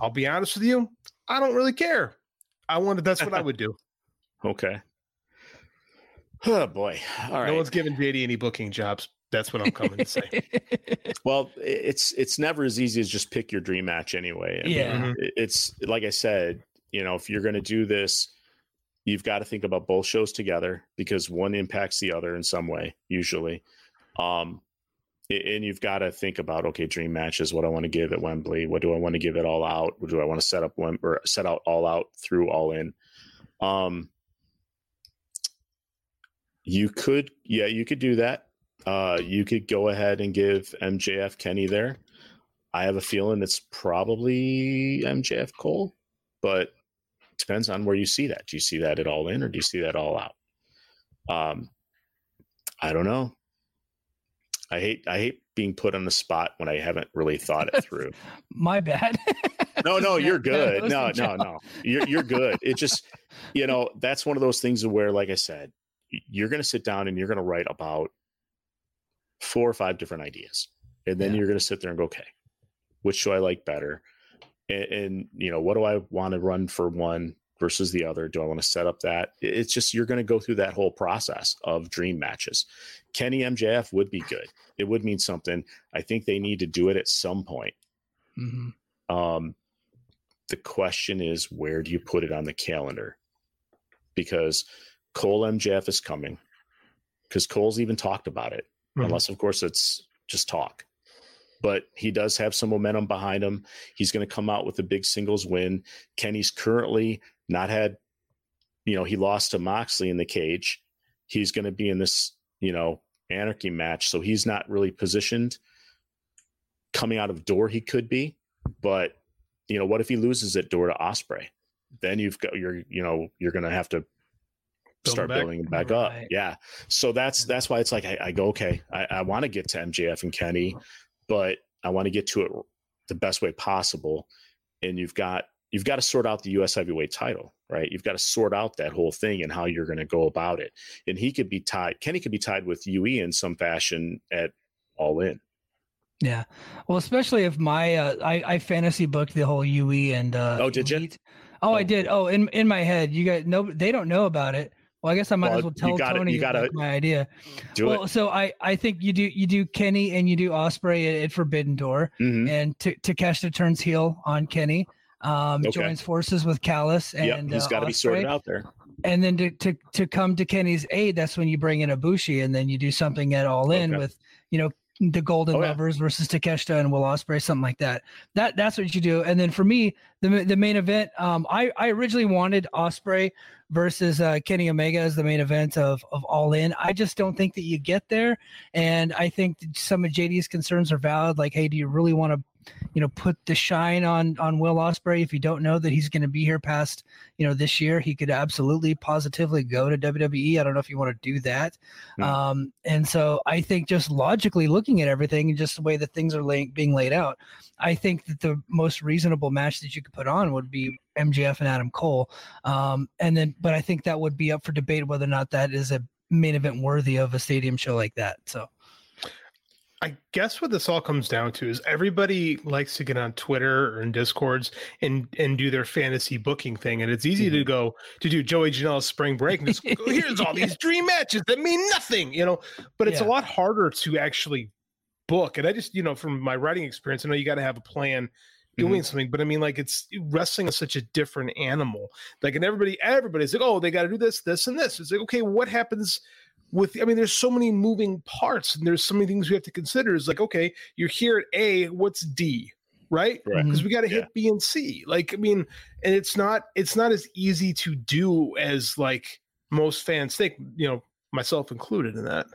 I'll be honest with you. I don't really care. I wanted. That's what I would do. Okay. Oh boy. All No right. one's giving JD any booking jobs. That's what I'm coming to say. Well, it's it's never as easy as just pick your dream match anyway. I Yeah. Mhm. it- it's like I said, you know, if you're going to do this, you've got to think about both shows together because one impacts the other in some way, usually. Um, a- and you've got to think about okay, dream matches. What I want to give at Wembley. What do I want to give it all out? What do I want to set up Wem- or set out all out through all in? Um, you could, yeah, you could do that. Uh, you could go ahead and give MJF Kenny there. I have a feeling it's probably MJF Cole, but depends on where you see that. Do you see that at all in or do you see that all out? Um, I don't know. I hate I hate being put on the spot when I haven't really thought it through. My bad. No, no, you're good. No, no, no. You're you're good. It just, you know, that's one of those things where, like I said, you're going to sit down and you're going to write about four or five different ideas, and then Yeah. you're going to sit there and go, okay, which do I like better? And, and you know, what do I want to run for one versus the other? Do I want to set up that? It's just you're going to go through that whole process of dream matches. Kenny MJF would be good. It would mean something. I think they need to do it at some point. Mhm. Um, the question is, where do you put it on the calendar? because Cole MJF is coming. Because Cole's even talked about it, Mhm. unless of course it's just talk. But he does have some momentum behind him. He's going to come out with a big singles win. Kenny's currently not had, you know, he lost to Moxley in the cage. He's going to be in this, you know, anarchy match, so he's not really positioned. Coming out of door, he could be, but you know, what if he loses at door to Ospreay? Then you've got you're you know you're going to have to Build start back. building him back up. Yeah. So that's that's why it's like I, I go okay. I, I want to get to MJF and Kenny, but I want to get to it the best way possible. And you've got you've got to sort out the U.S. heavyweight title, right? You've got to sort out that whole thing and how you're going to go about it. And he could be tied. Kenny could be tied with UE in some fashion at All In. Yeah. Well, especially if my uh, I I fantasy booked the whole UE and uh Oh, did ya? Elite. Oh, I Oh. did. Oh, in in my head, you guys no they don't know about it. Well, I guess I might Well, as well you tell gotta- Tony you gotta my idea. Do well, it. so I I think you do you do Kenny and you do Ospreay at, at Forbidden Door, Mhm. and T- Takeshita turns heel on Kenny. Um, Okay. joins forces with Callis and Yep, he's uh, got to be sorted out there. And then to, to to come to Kenny's aid, that's when you bring in Ibushi, and then you do something at All In Okay. with you know the Golden Oh, yeah. Lovers versus Takeshita and Will Ospreay, something like that. That that's what you do. And then for me, the the main event, um, I I originally wanted Ospreay versus uh, Kenny Omega as the main event of of All In. I just don't think that you get there, and I think some of JD's concerns are valid. Like, hey, do you really want to? You know, put the shine on on Will Ospreay. If you don't know that he's going to be here past you know this year he could absolutely positively go to WWE. I don't know if you want to do that. Hmm. Um, and so I think just logically looking at everything and just the way that things are lay- being laid out, I think that the most reasonable match that you could put on would be MJF and Adam Cole. Um, and then, but I think that would be up for debate whether or not that is a main event worthy of a stadium show like that. So I guess what this all comes down to is everybody likes to get on Twitter or in Discords and and do their fantasy booking thing, and it's easy to mm-hmm. go to do Joey Janela's spring break and just go, here's all these dream matches that mean nothing, you know. But it's a lot harder to actually book, and I just you know from my writing experience, I know you got to have a plan doing mm-hmm. something, but I mean like it's wrestling is such a different animal. Like, and everybody everybody's like, oh, they got to do this, this, and this. It's like, okay, what happens? With i mean there's so many moving parts and there's so many things we have to consider. Is like okay you're here at a what's d right? Because we got to Yeah. hit b and c. Like i mean and it's not it's not as easy to do as like most fans think you know myself included in that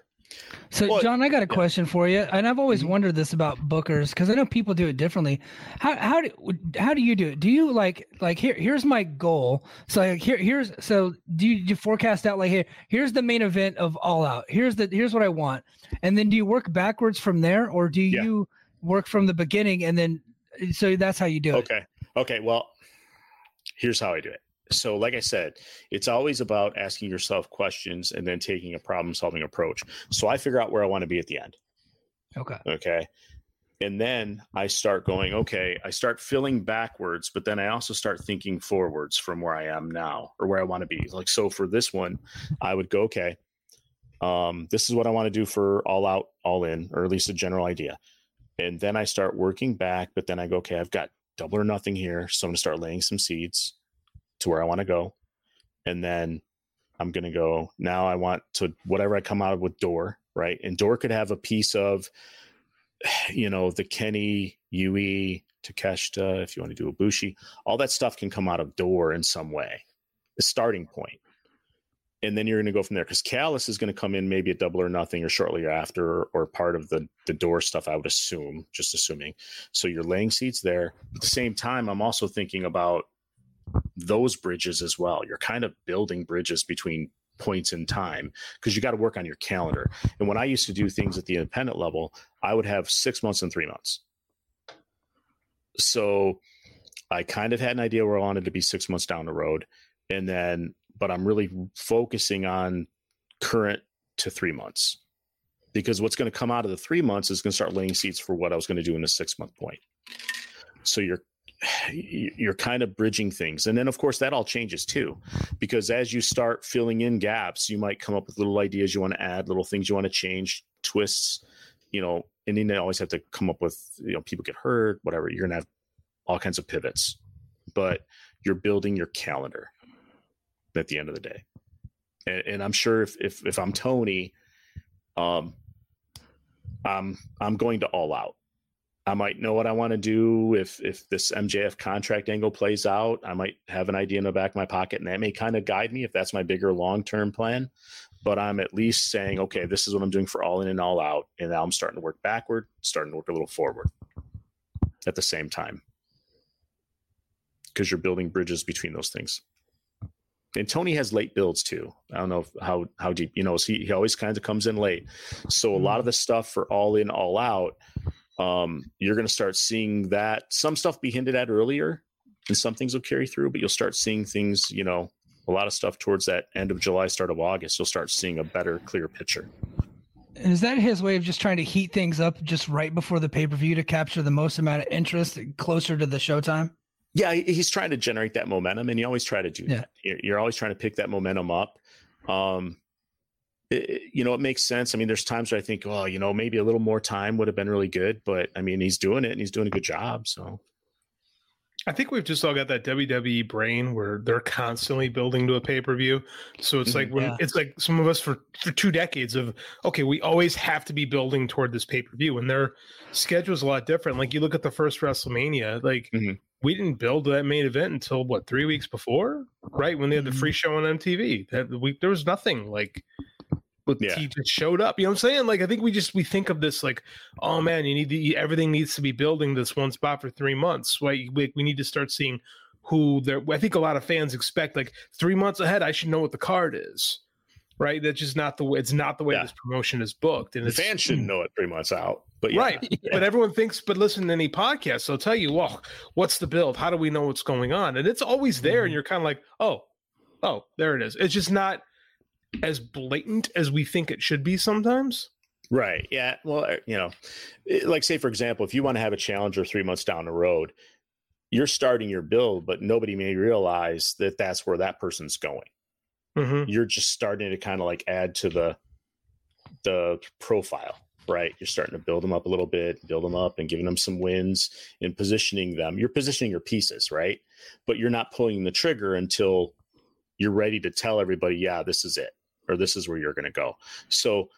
So, Well, John, I got a question for you, and I've always Mhm. wondered this about bookers because I know people do it differently. How how do how do you do it? Do you like like here here's my goal. So like, here here's so do you, do you forecast out like here here's the main event of All Out. Here's the here's what I want, and then do you work backwards from there, or do Yeah. you work from the beginning and then so that's how you do it? Okay. Okay. Well, here's how I do it. So, like I said, it's always about asking yourself questions and then taking a problem solving approach. So, I figure out where I want to be at the end. Okay. Okay. And then I start going, okay, I start filling backwards, but then I also start thinking forwards from where I am now or where I want to be. Like, so for this one, I would go, okay, um, this is what I want to do for all out, all in, or at least a general idea. And then I start working back, but then I go, okay, I've got double or nothing here. So I'm going to start laying some seeds to where I want to go. And then I'm going to go, now I want to whatever I come out of with Door, right? And Door could have a piece of, you know, the Kenny, Yui, Takeshita, if you want to do Ibushi, all that stuff can come out of Door in some way, the starting point. And then you're going to go from there because Callis is going to come in maybe a double or nothing or shortly after or part of the the door stuff. I would assume, just assuming. So you're laying seats there. At the same time, I'm also thinking about those bridges as well. You're kind of building bridges between points in time because you got to work on your calendar. And when I used to do things at the independent level, I would have six months and three months. So I kind of had an idea where I wanted to be six months down the road. And then, but I'm really focusing on current to three months because what's going to come out of the three months is going to start laying seeds for what I was going to do in a six month point. So you're you're kind of bridging things. And then of course that all changes too because as you start filling in gaps you might come up with little ideas you want to add little things you want to change twists you know and then they always have to come up with you know people get hurt whatever you're gonna have all kinds of pivots. But you're building your calendar at the end of the day. And, and I'm sure if, if if I'm Tony, um, I'm I'm going to all out. I might know what I want to do if if this MJF contract angle plays out. I might have an idea in the back of my pocket, and that may kind of guide me if that's my bigger long term plan. But I'm at least saying, okay, this is what I'm doing for all in and all out, and now I'm starting to work backward, starting to work a little forward at the same time because you're building bridges between those things. And Tony has late builds too. I don't know if, how how deep you know. He, he always kind of comes in late. So a lot mm-hmm. of the stuff for all in, all out, um, you're going to start seeing that some stuff be hinted at earlier, and some things will carry through. But you'll start seeing things, you know, a lot of stuff towards that end of July, start of August. You'll start seeing a better, clear picture. And is that his way of just trying to heat things up just right before the pay per view to capture the most amount of interest closer to the showtime? Yeah, he's trying to generate that momentum, and you always try to do yeah. that. You're always trying to pick that momentum up. Um, it, you know, it makes sense. I mean, there's times where I think, oh, you know, maybe a little more time would have been really good, but I mean, he's doing it and he's doing a good job. So I think we've just all got that WWE brain where they're constantly building to a pay per view. So it's like when yeah. it's like some of us for for two decades of okay, we always have to be building toward this pay per view, and their schedule's a lot different. Like you look at the first WrestleMania, like mm-hmm we didn't build that main event until what three weeks before, right? When they had the free mm-hmm. show on MTV. That week there was nothing like but yeah. he just showed up. You know what I'm saying? Like I think we just we think of this like, oh man, you need to, everything needs to be building this one spot for three months. Right? We, we need to start seeing who there. I think a lot of fans expect like three months ahead. I should know what the card is. Right? That's just not the way. It's not the way yeah. this promotion is booked. And the fans shouldn't know it three months out. But yeah. right, but everyone thinks. But listen to any podcast, they'll tell you, well, what's the build? How do we know what's going on? And it's always there, mm-hmm. and you're kind of like, oh, oh, there it is. It's just not as blatant as we think it should be sometimes. Right. Yeah. Well, uh, you know, like say for example, if you want to have a challenger three months down the road, you're starting your build, but nobody may realize that that's where that person's going. Mm-hmm. You're just starting to kind of like add to the the profile right? You're starting to build them up a little bit, build them up and giving them some wins and positioning them. You're positioning your pieces, right? But you're not pulling the trigger until you're ready to tell everybody, yeah, this is it, or this is where you're going to go. So,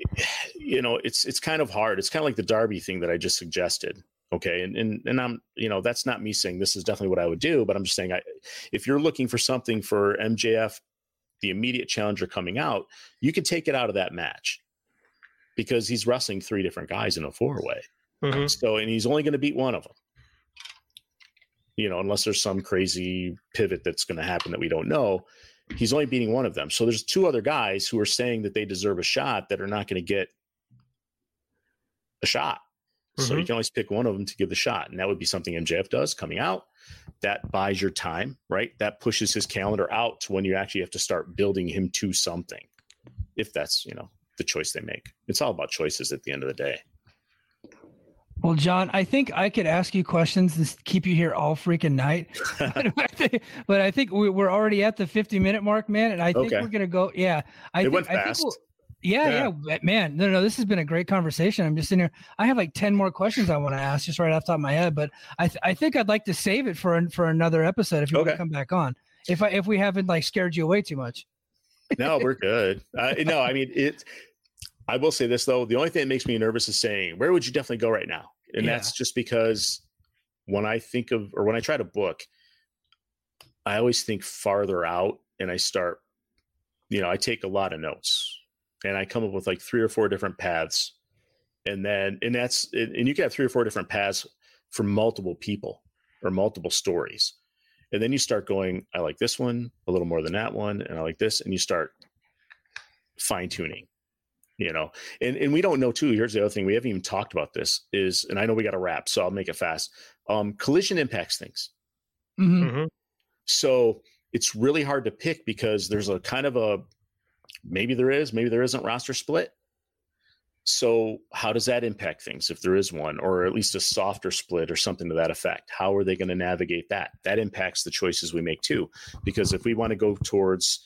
you know, it's it's kind of hard. It's kind of like the Darby thing that I just suggested. Okay, and and and I'm you know that's not me saying this is definitely what I would do, but I'm just saying I, if you're looking for something for MJF, the immediate challenger coming out, you could take it out of that match because he's wrestling three different guys in a four way. Mm-hmm. So, and he's only going to beat one of them. You know, unless there's some crazy pivot that's going to happen that we don't know, he's only beating one of them. So there's two other guys who are saying that they deserve a shot that are not going to get a shot. Mm-hmm. So you mm-hmm. can always pick one of them to give the shot. And that would be something MJF does coming out. That buys your time, right? That pushes his calendar out to when you actually have to start building him to something. If that's, you know, the choice they make. It's all about choices at the end of the day. Well, John, I think I could ask you questions to keep you here all freaking night. but I think we're already at the 50 minute mark, man. And I think okay. we're going to go. Yeah. I it think, went fast. We'll, yeah, yeah, yeah, man. No, no, this has been a great conversation. I'm just in here. I have like 10 more questions I want to ask just right off the top of my head, but I, th- I think I'd like to save it for, for another episode if you okay. want to come back on. If I, if we haven't like scared you away too much. no, we're good. Uh, no, I mean, it, I will say this though: the only thing that makes me nervous is saying, "Where would you definitely go right now?" And yeah. that's just because when I think of or when I try to book, I always think farther out, and I start. You know, I take a lot of notes, and I come up with like three or four different paths, and then and that's and you can have three or four different paths for multiple people or multiple stories, and then you start going. I like this one a little more than that one, and I like this, and you start fine tuning you know and and we don't know too here's the other thing we haven't even talked about this is and i know we got to wrap so i'll make it fast um collision impacts things mm-hmm. Mm-hmm. so it's really hard to pick because there's a kind of a maybe there is maybe there isn't roster split so how does that impact things if there is one or at least a softer split or something to that effect how are they going to navigate that that impacts the choices we make too because if we want to go towards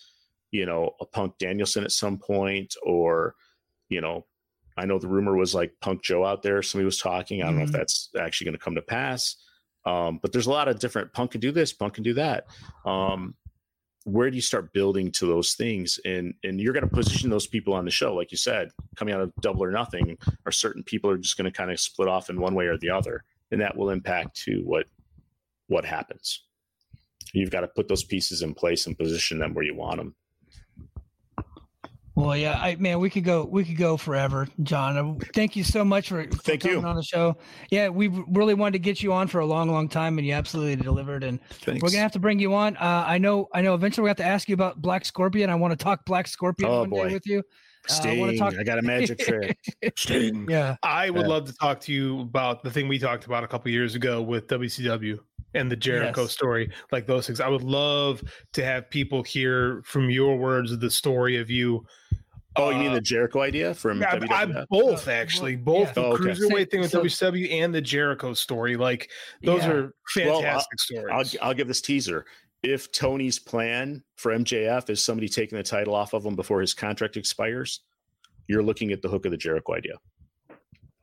you know a punk danielson at some point or you know, I know the rumor was like Punk Joe out there. Somebody was talking. I don't mm-hmm. know if mm-hmm. that's actually going to come to pass. Um, but there's a lot of different Punk can do this, Punk can do that. Um, where do you start building to those things and and you're going to position those people on the show like you said coming out of double or nothing or certain people are just going to kind of split off in one way or the other and that will impact to what what happens you've got to put those pieces in place and position them where you want them Well, yeah, I man, we could go, we could go forever, John. Uh, Thank you so much for, for Thank coming you. on the show. Yeah, we really wanted to get you on for a long, long time, and you absolutely delivered. And Thanks. we're gonna have to bring you on. Uh, I know, I know. Eventually, we have to ask you about Black Scorpion. I want to talk Black Scorpion Oh, one day with you. Uh, I wanna Sting, talk- I got a magic trick. Sting. Yeah, I would Yeah. love to talk to you about the thing we talked about a couple years ago with WCW and the Jericho Yes. story, like those things. I would love to have people hear from your words the story of you. Oh, you mean Uh, the Jericho idea from I, I both Uh, actually, both yeah. the Oh, okay. cruiserweight thing with So- WCW and the Jericho story. Like those Yeah. are Well, I'll- fantastic stories. I'll, I'll give this teaser. If Tony's plan for MJF is somebody taking the title off of him before his contract expires, you're looking at the hook of the Jericho idea.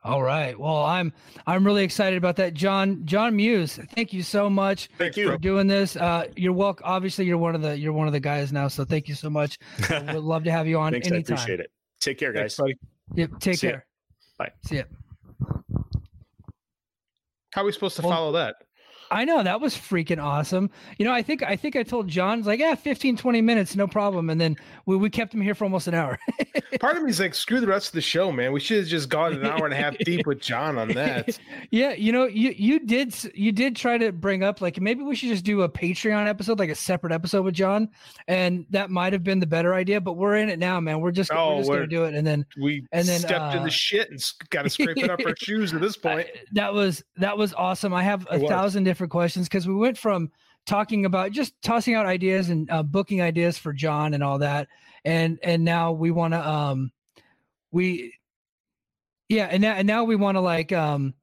All right. Well, I'm I'm really excited about that, John. John Muse, thank you so much Thank you for doing this. Uh, you're welcome. Obviously, you're one of the you're one of the guys now, so thank you so much. Uh, We'd love to have you on Thanks, I anytime. appreciate it. Take care, guys. buddy. Yep. Take See ya. care. Bye. See ya. How are we supposed to Well- follow that? I know that was freaking awesome. You know, I think I think I told John it's like, yeah, 15, 20 minutes, no problem. And then we, we kept him here for almost an hour. Part of me is like, screw the rest of the show, man. We should have just gone an hour and a half deep with John on that. yeah, you know, you you did you did try to bring up like maybe we should just do a Patreon episode, like a separate episode with John, and that might have been the better idea. But we're in it now, man. We're just, Oh, we're just we're- gonna do it, and then We And then, stepped in uh, the shit and got to scrape it up our shoes at this point. That was that was awesome. I have a thousand different questions because we went from talking about just tossing out ideas and uh, booking ideas for John and all that, and and now we want to um we yeah and now and now we want to like um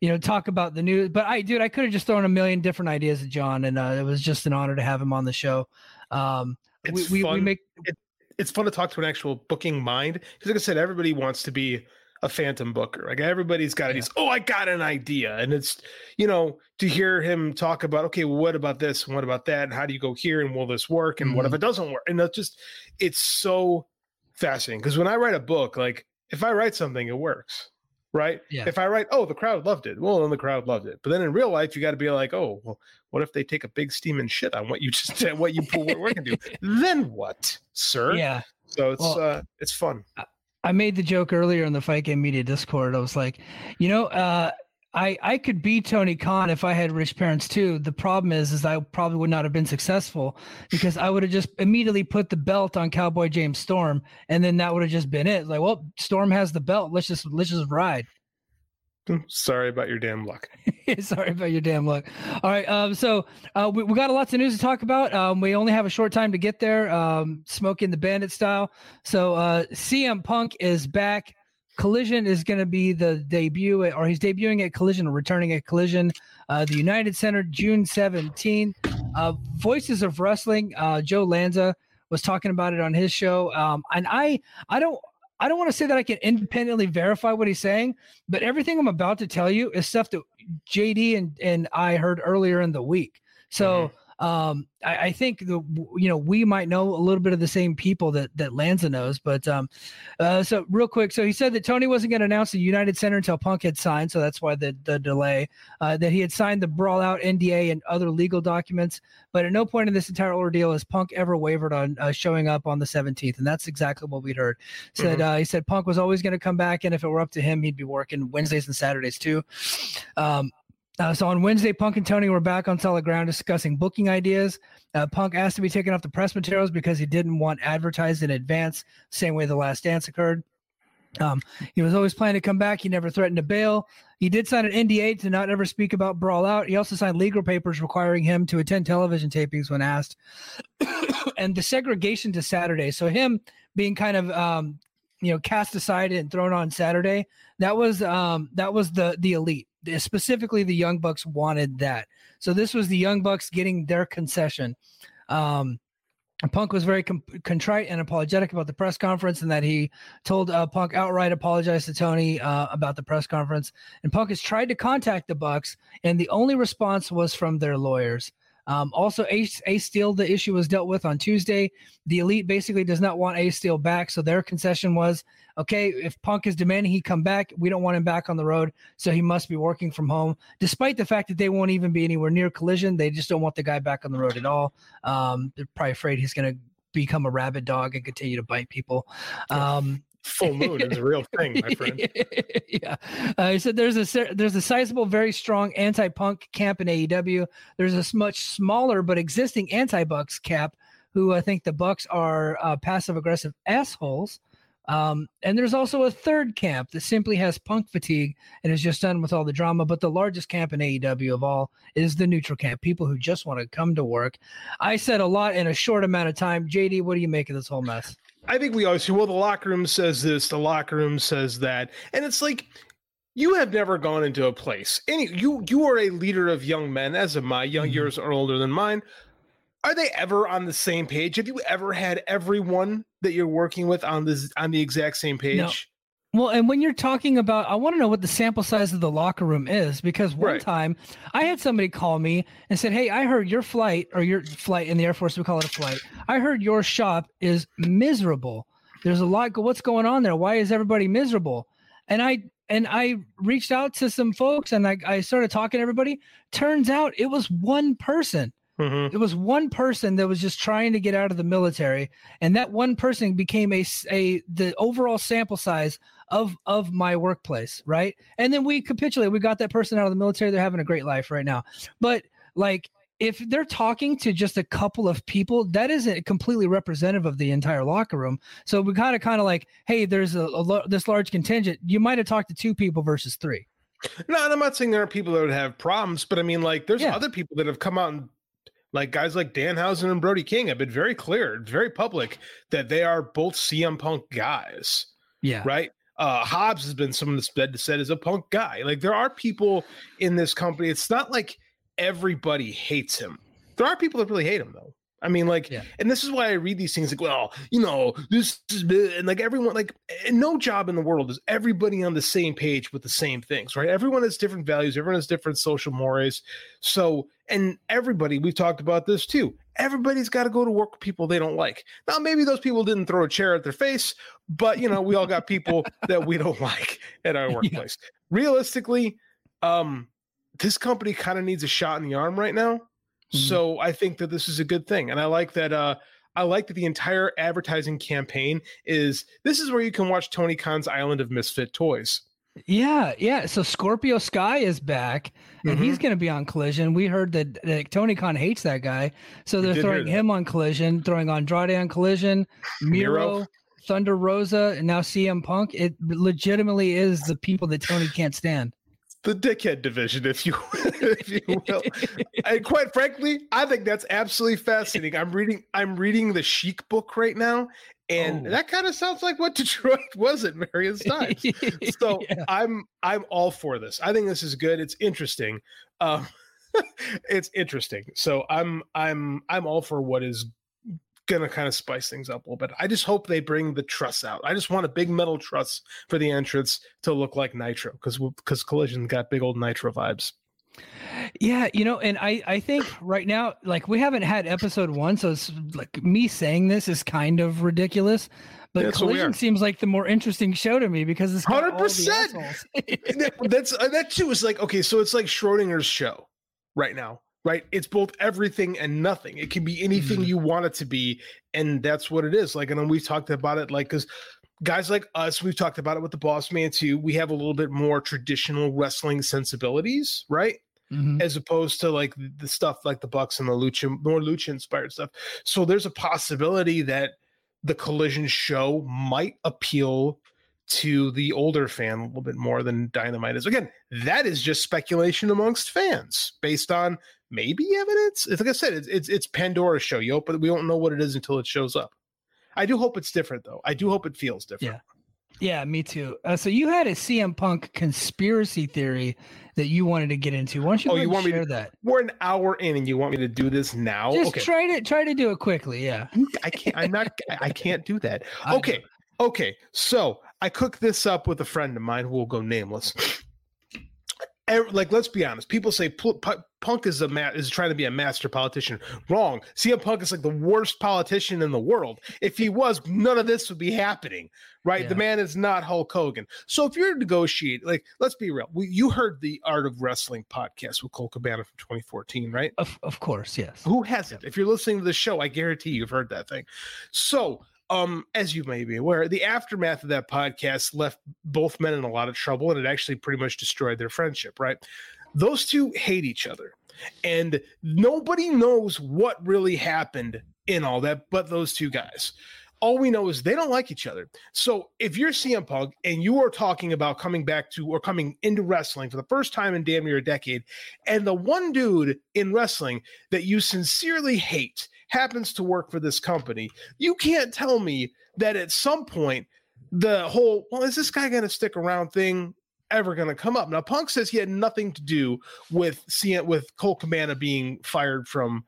you know talk about the news. But I dude, I could have just thrown a million different ideas at John, and uh, it was just an honor to have him on the show. Um, we, It's we, we fun. make it's fun to talk to an actual booking mind because like i said everybody wants to be a phantom booker. Like everybody's got Yeah. these oh i got an idea. And it's you know to hear him talk about okay well, what about this? And what about that? And how do you go here? And will this work? And what if Mhm. it doesn't work? And that's just it's so fascinating. Because when i write a book like if i write something it works right? Yeah. if i write oh the crowd loved it. Well then the crowd loved it. But then in real life you got to be like oh well what if they take a big steaming shit on what you just said what you put what we're gonna do? Then what sir? Yeah. so it's Well- uh it's fun. I made the joke earlier in the Fight Game Media Discord. I was like, you know, uh, I I could be Tony Khan if I had rich parents too. The problem is, is I probably would not have been successful because I would have just immediately put the belt on Cowboy James Storm, and then that would have just been it. Like, well, Storm has the belt. Let's just let's just ride. Sorry about your damn luck. Sorry about your damn luck. All right. Um, so uh, we, we got lots of news to talk about. Um, we only have a short time to get there. Um, Smokey and the Bandit style. So uh, CM Punk is back. Collision is going to be the debut, or he's debuting at Collision or returning at Collision, uh, the United Center, June 17th. Uh, Voices of Wrestling, uh, Joe Lanza was talking about it on his show. Um, and I, I don't, I don't want to say that I can independently verify what he's saying, but everything I'm about to tell you is stuff that JD and, and I heard earlier in the week. So mm-hmm. Um, I, I think the you know we might know a little bit of the same people that that Lanza knows. But um, uh, so real quick, so he said that Tony wasn't going to announce the United Center until Punk had signed, so that's why the the delay. Uh, that he had signed the Brawl Out NDA and other legal documents, but at no point in this entire ordeal has Punk ever wavered on uh, showing up on the 17th, and that's exactly what we'd heard. Said uh, he said Punk was always going to come back, and if it were up to him, he'd be working Wednesdays and Saturdays too. Um, uh, so on Wednesday, Punk and Tony were back on solid ground discussing booking ideas. Uh, Punk asked to be taken off the press materials because he didn't want advertised in advance, same way the last dance occurred. Um, he was always planning to come back. He never threatened to bail. He did sign an NDA to not ever speak about Brawl Out. He also signed legal papers requiring him to attend television tapings when asked. and the segregation to Saturday. So him being kind of um, you know cast aside and thrown on Saturday. That was um, that was the the elite. Specifically, the Young Bucks wanted that. So this was the Young Bucks getting their concession. Um, Punk was very com- contrite and apologetic about the press conference, and that he told uh, Punk outright apologize to Tony uh, about the press conference. And Punk has tried to contact the Bucks, and the only response was from their lawyers. Um, also, Ace, Ace Steel, the issue was dealt with on Tuesday. The Elite basically does not want Ace Steel back. So their concession was okay, if Punk is demanding he come back, we don't want him back on the road. So he must be working from home, despite the fact that they won't even be anywhere near collision. They just don't want the guy back on the road at all. Um, they're probably afraid he's going to become a rabid dog and continue to bite people. Um, Full moon is a real thing, my friend. yeah, uh, he said there's a there's a sizable, very strong anti-punk camp in AEW. There's a much smaller but existing anti-Bucks camp, who I think the Bucks are uh, passive-aggressive assholes. Um, and there's also a third camp that simply has punk fatigue and is just done with all the drama. But the largest camp in AEW of all is the neutral camp, people who just want to come to work. I said a lot in a short amount of time. JD, what do you make of this whole mess? I think we always say, well, the locker room says this, the locker room says that. And it's like, you have never gone into a place. Any you you are a leader of young men, as of my young Mhm. years are older than mine. Are they ever on the same page? Have you ever had everyone that you're working with on this on the exact same page? Well, and when you're talking about, I want to know what the sample size of the locker room is because one Right. time I had somebody call me and said, Hey, I heard your flight or your flight in the Air Force, we call it a flight. I heard your shop is miserable. There's a lot. What's going on there? Why is everybody miserable? And I, and I reached out to some folks and I, I started talking to everybody. Turns out it was one person. Mhm. It was one person that was just trying to get out of the military, and that one person became a, a the overall sample size of of my workplace, right? And then we capitulate. We got that person out of the military. They're having a great life right now. But like, if they're talking to just a couple of people, that isn't completely representative of the entire locker room. So we kind of kind of like, hey, there's a, a this large contingent. You might have talked to two people versus three. No, and I'm not saying there are people that would have problems, but I mean, like, there's Yeah. other people that have come out and like guys like Danhausen and Brody King have been very clear, very public that they are both CM Punk guys. Yeah. right? Uh, Hobbs has been someone that's been said as a punk guy. Like there are people in this company. It's not like everybody hates him. There are people that really hate him though. I mean, like, Yeah. and this is why I read these things like, well, you know, this is and like everyone, like, no job in the world is everybody on the same page with the same things, right? Everyone has different values, everyone has different social mores. So, and everybody, we've talked about this too. Everybody's got to go to work with people they don't like. Now, maybe those people didn't throw a chair at their face, but you know, we all got people that we don't like at our workplace. Realistically, um, this company kind of needs a shot in the arm right now. Mhm. So I think that this is a good thing. And I like that uh I like that the entire advertising campaign is this is where you can watch Tony Khan's Island of Misfit Toys. Yeah, yeah. So Scorpio Sky is back, and Mm-hmm. he's going to be on Collision. We heard that, that Tony Khan hates that guy, so they're throwing him on Collision, throwing Andrade on Collision, Miro, Miro. Thunder Rosa, and now CM Punk. It legitimately is the people that Tony can't stand. The dickhead division, if you if you will. and quite frankly, I think that's absolutely fascinating. I'm reading I'm reading the Chic book right now, and Oh. that kind of sounds like what Detroit was at various times. so Yeah. I'm I'm all for this. I think this is good. It's interesting. Um, it's interesting. So I'm I'm I'm all for what is gonna kind of spice things up a little bit. I just hope they bring the truss out. I just want a big metal truss for the entrance to look like Nitro because because Collision got big old Nitro vibes. Yeah, you know, and I I think right now, like we haven't had episode one, so it's like me saying this is kind of ridiculous. But That's Collision seems like the more interesting show to me because it's the 100%. that- that's uh, that too is like okay, so it's like Schrodinger's show right now, right? It's both everything and nothing. It can be anything Mhm. you want it to be, and that's what it is. Like, and then we've talked about it, like, because guys like us, we've talked about it with the Boss Man too. We have a little bit more traditional wrestling sensibilities, right? Mhm. as opposed to like the stuff like the Bucks and the Lucha, more Lucha inspired stuff. So there's a possibility that the Collision show might appeal to the older fan a little bit more than Dynamite is. Again, that is just speculation amongst fans based on maybe evidence. It's like I said, it's it's, it's Pandora's show, yo, but we don't know what it is until it shows up. I do hope it's different though. I do hope it feels different. Yeah. Yeah, me too. Uh, so you had a CM Punk conspiracy theory that you wanted to get into. Why don't you, Oh, you want and me share to- that? We're an hour in and you want me to do this now? Just okay. try to try to do it quickly. Yeah. I can't. I'm not. I can't do that. Okay. Okay. So I cooked this up with a friend of mine who will go nameless. like let's be honest. People say Punk is a ma- is trying to be a master politician. Wrong. CM Punk is like the worst politician in the world. If he was, none of this would be happening. Right? The man is not Hulk Hogan. So if you're negotiating, like let's be real. We, you heard the Art of Wrestling podcast with Colt Cabana from 2014, right? Of, of course, yes. Who hasn't? If you're listening to the show, I guarantee you've heard that thing. So, um, as you may be aware, the aftermath of that podcast left both men in a lot of trouble, and it actually pretty much destroyed their friendship. Right? Those two hate each other, and nobody knows what really happened in all that, but those two guys. All we know is they don't like each other. So if you're CM Punk and you are talking about coming back to or coming into wrestling for the first time in damn near a decade, and the one dude in wrestling that you sincerely hate happens to work for this company, you can't tell me that at some point the whole well is this guy going to stick around thing ever going to come up? Now punk says he had nothing to do with seeing with colt cabana being fired from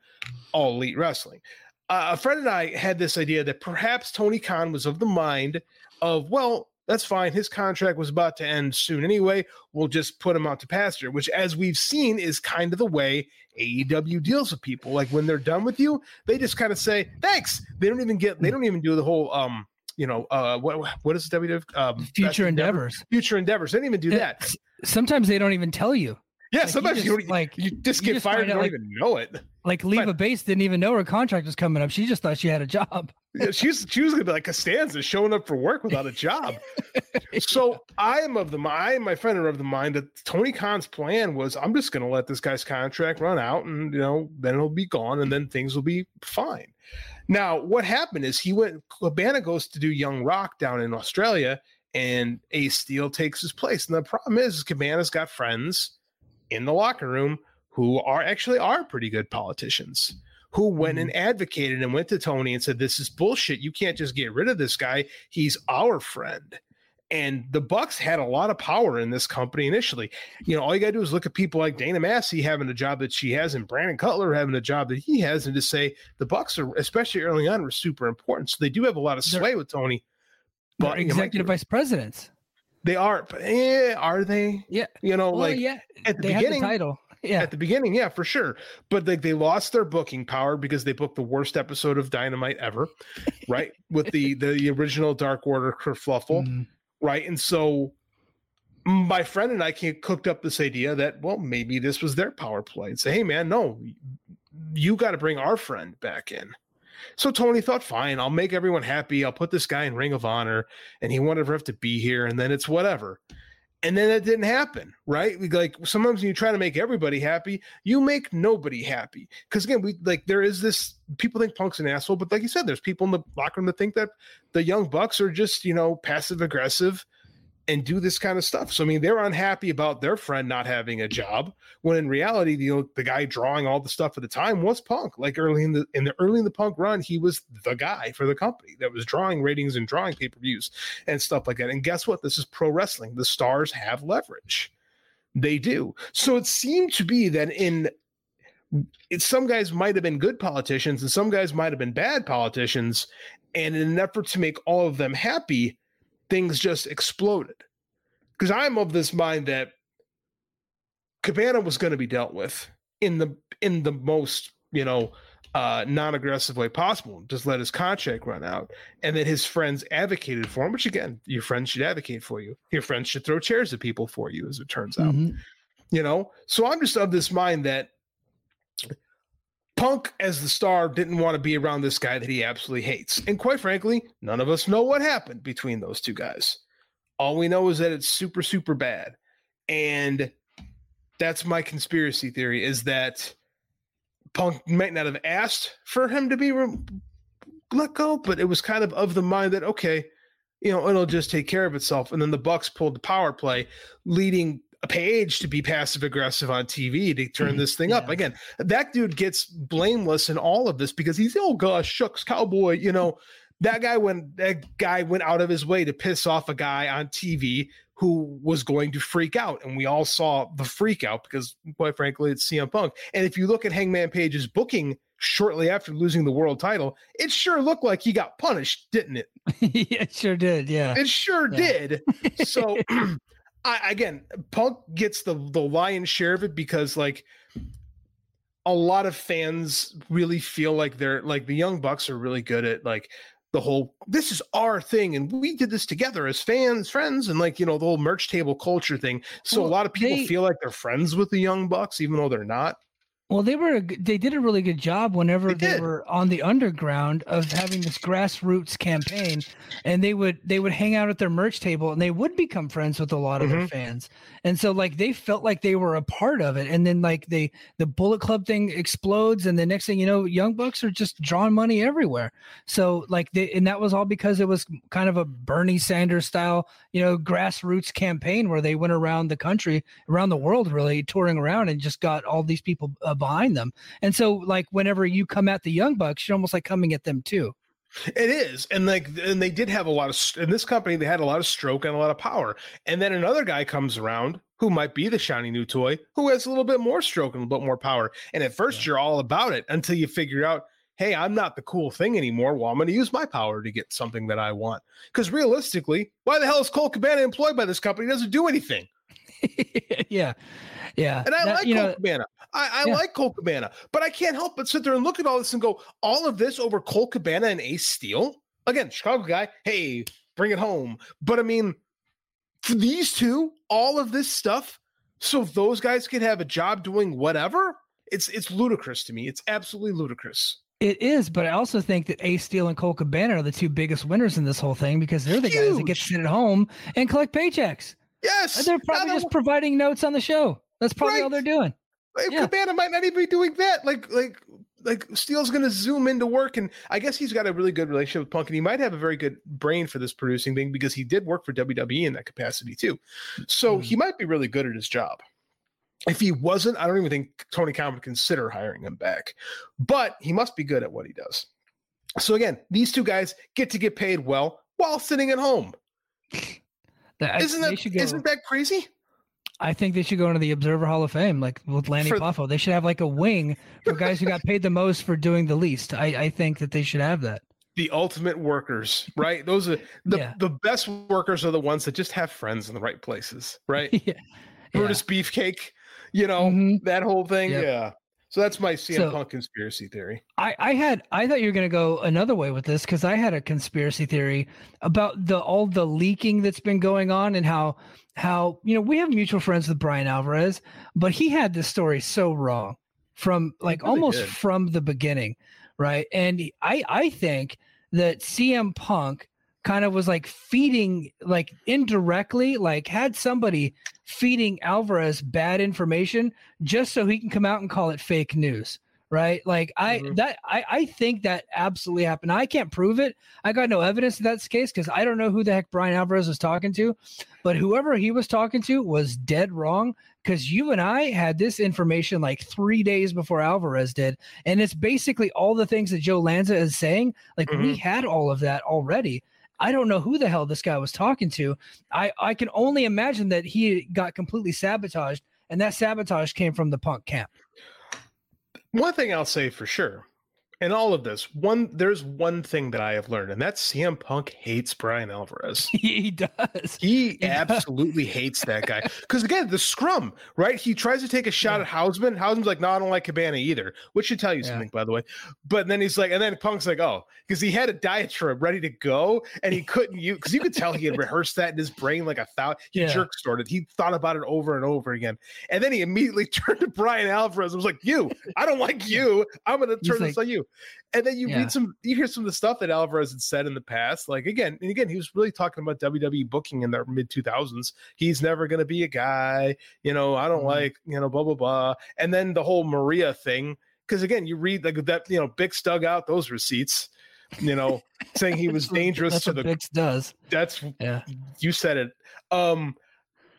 all elite wrestling. Uh, a friend and i had this idea that perhaps tony khan was of the mind of well that's fine. His contract was about to end soon anyway. We'll just put him out to pasture which as we've seen is kind of the way aew deals with people. Like when they're done with you they just kind of say thanks. They don't even get they don't even do the whole um you know uh what what is WWF um Future endeavor- endeavors. future endeavors. They don't even do Yeah, that. Sometimes they don't even tell you. Yeah Like, sometimes you, just, don't like, you just you get just fired and out, don't like- even know it Like Leva Bates didn't even know her contract was coming up. She just thought she had a job. Yeah, she's she was gonna be like Costanza showing up for work without a job. so I am of the I and my friend are of the mind that Tony Khan's plan was I'm just gonna let this guy's contract run out and you know then it'll be gone and then things will be fine. Now what happened is he went Cabana goes to do Young Rock down in Australia and Ace Steel takes his place. And the problem is, is Cabana's got friends in the locker room who are actually are pretty good politicians who went and mm-hmm. advocated and went to Tony and said, This is bullshit. You can't just get rid of this guy. He's our friend. And the Bucks had a lot of power in this company initially. You know, all you gotta do is look at people like Dana Massie having a job that she has, and Brandon Cutler having a job that he has, and to say the Bucks are, especially early on, were super important. So they do have a lot of They're- sway with Tony. They're But you know, executive vice presidents. They are, but eh, are they? Yeah. You know, Well, like yeah, at the they had the beginning, title. Yeah. at the beginning, yeah, for sure. But like they lost their booking power because they booked the worst episode of Dynamite ever, right? With the the original Dark Order kerfluffle, Mhm. right? And so my friend and I cooked up this idea that well, maybe this was their power play and say, hey man, no, you got to bring our friend back in. So Tony thought, fine, I'll make everyone happy. I'll put this guy in Ring of Honor, and he won't ever have to be here, and then it's whatever. And then it didn't happen, right? Like sometimes when you try to make everybody happy, you make nobody happy. Because again, we like there is this people think Punk's an asshole, but like you said, there's people in the locker room that think that the young bucks are just you know passive aggressive and do this kind of stuff. So I mean, they're unhappy about their friend not having a job when in reality, know, the guy drawing all the stuff at the time was Punk. Like early in the in the early in the Punk run, he was the guy for the company that was drawing ratings and drawing pay per views and stuff like that. And guess what? This is pro wrestling. The stars have leverage. They do. So it seemed to be that in it, some guys might have been good politicians and some guys might have been bad politicians. And in an effort to make all of them happy, things just exploded. Because I'm of this mind that Cabana was going to be dealt with in the in the most you know uh, non-aggressive way possible. Just let his contract run out, and that his friends advocated for him. Which again, your friends should advocate for you. Your friends should throw chairs at people for you, as it turns out Mhm. you know so i'm just of this mind that punk as the star didn't want to be around this guy that he absolutely hates. And quite frankly none of us know what happened between those two guys. All we know is that it's super super bad. And that's my conspiracy theory is that punk might not have asked for him to be re- let go but it was kind of of the mind that okay you know it'll just take care of itself. And then the bucks pulled the power play leading a page to be passive aggressive on TV to turn mm-hmm. this thing up. Again, that dude gets blameless in all of this because he's oh gosh, shucks, cowboy. You know, that guy went that guy went out of his way to piss off a guy on TV who was going to freak out, and we all saw the freak out because, quite frankly, it's CM Punk. And if you look at Hangman Page's booking shortly after losing the world title, it sure looked like he got punished, didn't it? yeah, it sure did. Yeah. It sure Yeah. did. So I again, Punk gets the the lion's share of it because like a lot of fans really feel like they're like the young bucks are really good at like the whole this is our thing and we did this together as fans friends and like you know the whole merch table culture thing. So Well, a lot of people they- feel like they're friends with the young bucks even though they're not Well, they were they did a really good job whenever They they, were on the underground of having this grassroots campaign, and they would they would hang out at their merch table and they would become friends with a lot of their Mhm. fans, and so like they felt like they were a part of it, and then like they the Bullet Club thing explodes, and the next thing you know, Young Bucks are just drawing money everywhere. So like they and that was all because it was kind of a Bernie Sanders style, you know, grassroots campaign where they went around the country, around the world, really touring around and just got all these people uh, behind them. And so like whenever you come at the Young Bucks, you're almost like coming at them too. It is, and like, and they did have a lot of in this company. They had a lot of stroke and a lot of power. And then another guy comes around who might be the shiny new toy, who has a little bit more stroke and a little bit more power. And at first, you're all about it until you figure out, hey, I'm not the cool thing anymore. Well, I'm going to use my power to get something that I want. Because realistically, why the hell is Colt Cabana employed by this company? He doesn't do anything. yeah, yeah. And I That- like you Colt know, Cabana. I, I Yeah. like Colt Cabana, but I can't help but sit there and look at all this and go, all of this over Colt Cabana and Ace Steel? Again, Chicago guy, hey, bring it home. But I mean, for these two, all of this stuff, so those guys could have a job doing whatever, it's it's ludicrous to me. It's absolutely ludicrous. It is, but I also think that Ace Steel and Colt Cabana are the two biggest winners in this whole thing because they're the guys that get to sit at home and collect paychecks. Yes. And they're probably just providing notes on the show. That's probably all they're doing. Like, Yeah. Cabana might not even be doing that. Like, like, like Steele's going to zoom into work, and I guess he's got a really good relationship with Punk, and he might have a very good brain for this producing thing because he did work for WWE in that capacity too. So Mhm. he might be really good at his job. If he wasn't, I don't even think Tony Khan would consider hiring him back. But he must be good at what he does. So again, these two guys get to get paid well while sitting at home. That- Isn't that go- isn't that crazy? I think they should go into the Observer Hall of Fame, like with Lanny For- Poffo. They should have like a wing for guys who got paid the most for doing the least. I, I think that they should have that. the ultimate workers, right? Those are the, Yeah. the best workers are the ones that just have friends in the right places, right? yeah. Brutus Beefcake, you know, Mhm. that whole thing. Yep. Yeah. So that's my CM So- Punk conspiracy theory. I, I had I thought you were gonna go another way with this because I had a conspiracy theory about the all the leaking that's been going on and how how you know we have mutual friends with Bryan Alvarez, but he had this story so wrong from like really almost did. from the beginning, right? And I I think that CM Punk kind of was like feeding like indirectly like had somebody feeding Alvarez bad information just so he can come out and call it fake news right? Like i Mhm. that I, I think that absolutely happened. I can't prove it. I got no evidence of that that's the case because i don't know who the heck bryan alvarez was talking to but whoever he was talking to was dead wrong because you and i had this information like three days before alvarez did and it's basically all the things that joe lanza is saying. Like we had all of that already I don't know who the hell this guy was talking to. I, I can only imagine that he got completely sabotaged, and that sabotage came from the punk camp. One thing I'll say for sure, in all of this, one there's one thing that I have learned, and that's CM Punk hates Bryan Alvarez. he does. He He does. absolutely hates that guy. Because again, the scrum, right? He tries to take a shot at Hausman. Hausman's like, no, I don't like Cabana either, which should tell you Yeah. something, by the way. But then he's like, and then Punk's like, oh, because he had a diatribe ready to go and he couldn't use because you could tell he had rehearsed that in his brain like a thousand. He Yeah. jerk started. He thought about it over and over again. And then he immediately turned to Bryan Alvarez and was like, You, I don't like you. I'm gonna He's turn this like- on you. And then you Yeah. read some, you hear some of the stuff that Alvarez had said in the past. Like again, and again, he was really talking about WWE booking in the mid 2000s. He's never going to be a guy, you know, I don't Mhm. like, you know, blah, blah, blah. And then the whole Maria thing. Because again, you read like that, you know, Bix dug out those receipts, you know, saying he was dangerous That's to what the, Bix does. that's, Yeah. you said it. Um,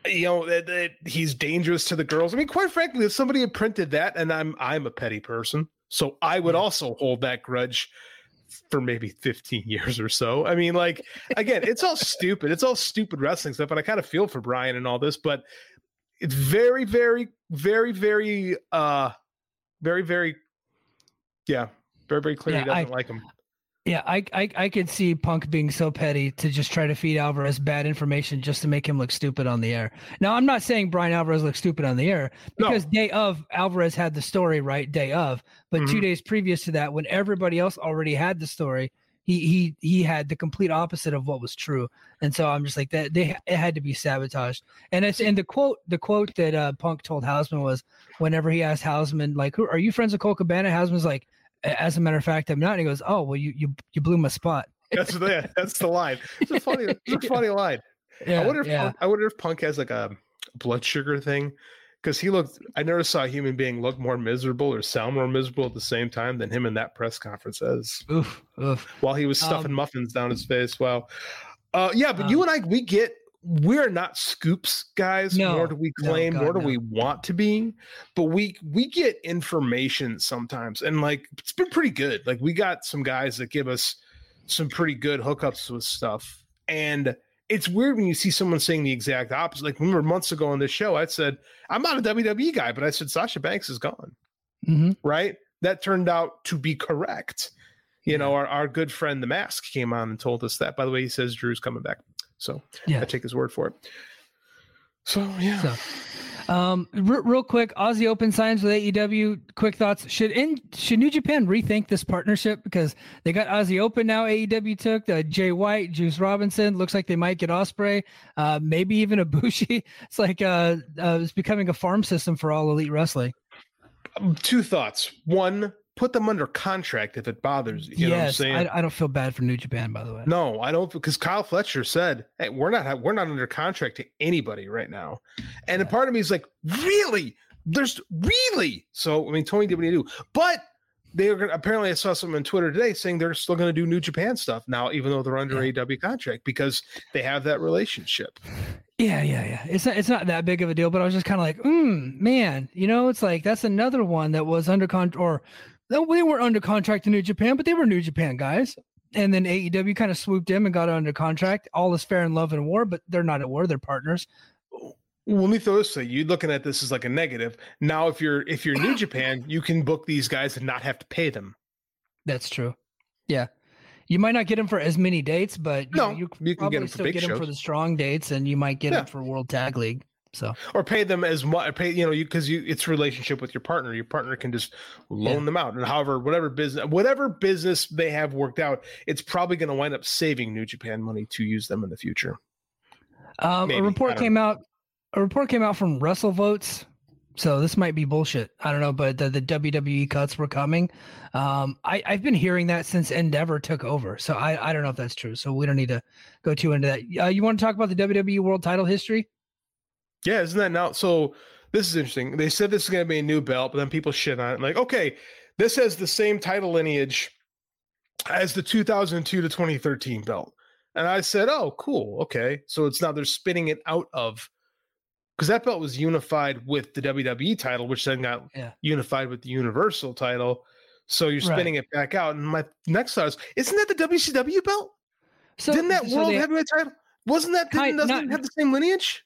you know that, that he's dangerous to the girls. I mean, quite frankly, if somebody had printed that, and I'm I'm a petty person, so I would also hold that grudge for maybe 15 years or so. I mean, like again, it's all stupid. It's all stupid wrestling stuff, and I kind of feel for Bryan and all this, but it's very, very, very, very, uh, very, very, yeah, very, very clear Yeah, he doesn't I- like him. Yeah, I, I I could see Punk being so petty to just try to feed Alvarez bad information just to make him look stupid on the air. Now, I'm not saying Bryan Alvarez looks stupid on the air because No. day of Alvarez had the story right day of, but two Mhm. days previous to that, when everybody else already had the story, he he he had the complete opposite of what was true. And so I'm just like that they it had to be sabotaged. And it's and the quote the quote that uh, Punk told Hausman was whenever he asked Hausman like, "Who are you friends with Colt Cabana?" Hausman's like. As a matter of fact, I'm not. And he goes, "Oh, well, you you you blew my spot." That's the that's the line. It's a funny, it's a funny line. Yeah, I wonder if yeah. Punk, I wonder if Punk has like a blood sugar thing, because he looked. I never saw a human being look more miserable or sound more miserable at the same time than him in that press conference as Oof, oof. while he was stuffing Um, muffins down his face. Wow. Uh, yeah, but you Um, and I, we get we're not scoops guys, No, nor do we no, claim, God, nor do no. we want to be. But we we get information sometimes, and like it's been pretty good. Like we got some guys that give us some pretty good hookups with stuff, and it's weird when you see someone saying the exact opposite. Like remember months ago on this show, I said I'm not a WWE guy, but I said Sasha Banks is gone Mhm. right? That turned out to be correct. You know, our, our good friend the mask came on and told us that. By the way, he says Drew's coming back. So Yeah. I take his word for it. So yeah. So, um, re- real quick, Aussie Open signs with AEW. Quick thoughts: Should in should New Japan rethink this partnership because they got Aussie Open now? AEW took uh, Jay White, Juice Robinson. Looks like they might get Ospreay, uh, maybe even a Ibushi. It's like uh, uh, it's becoming a farm system for all elite wrestling. Um, Two thoughts. One, put them under contract if it bothers you. You know what I'm yes, saying? I, I don't feel bad for New Japan, by the way. No, I don't because Kyle Fletcher said, "Hey, we're not we're not under contract to anybody right now," and a part of me is like, "Really? There's really?" So I mean, Tony did what he do, but they are. Apparently, I saw something on Twitter today saying they're still going to do New Japan stuff now, even though they're under AW contract because they have that relationship. Yeah, yeah, yeah. It's not it's not that big of a deal, but I was just kind of like, mm, man, you know, it's like that's another one that was under contract or they weren't under contract to New Japan, but they were New Japan guys. And then AEW kind of swooped in and got under contract. All is fair in love and war, but they're not at war; they're partners. Well, let me throw this to you. You're looking at this as like a negative. Now, if you're if you're New Japan, you can book these guys and not have to pay them. That's true. Yeah, you might not get them for as many dates, but you No, know, you, you can probably get 'em for still get them for the strong dates, and you might get Yeah. them for World Tag League. So or pay them as much pay you know you because you it's relationship with your partner your partner can just loan Yeah. them out and however whatever business whatever business they have worked out it's probably going to wind up saving new japan money to use them in the future Um, Maybe, a report came out. A report came out from WrestleVotes. So this might be bullshit. I don't know, but the, the WWE cuts were coming. Um, I, I've been hearing that since Endeavor took over. So I, I don't know if that's true. So we don't need to go too into that. Uh, you want to talk about the WWE World Title history? Yeah isn't that now so this is interesting they said this is going to be a new belt but then people shit on it like okay this has the same title lineage as the 2002 to 2013 belt and i said oh cool okay so it's now they're spinning it out of because that belt was unified with the WWE title, which then got Yeah. unified with the Universal title. So you're Right. spinning it back out. And my next thought is, isn't that the WCW belt? So Didn't that so World they- Heavyweight title? Wasn't that didn't, doesn't not- have the same lineage?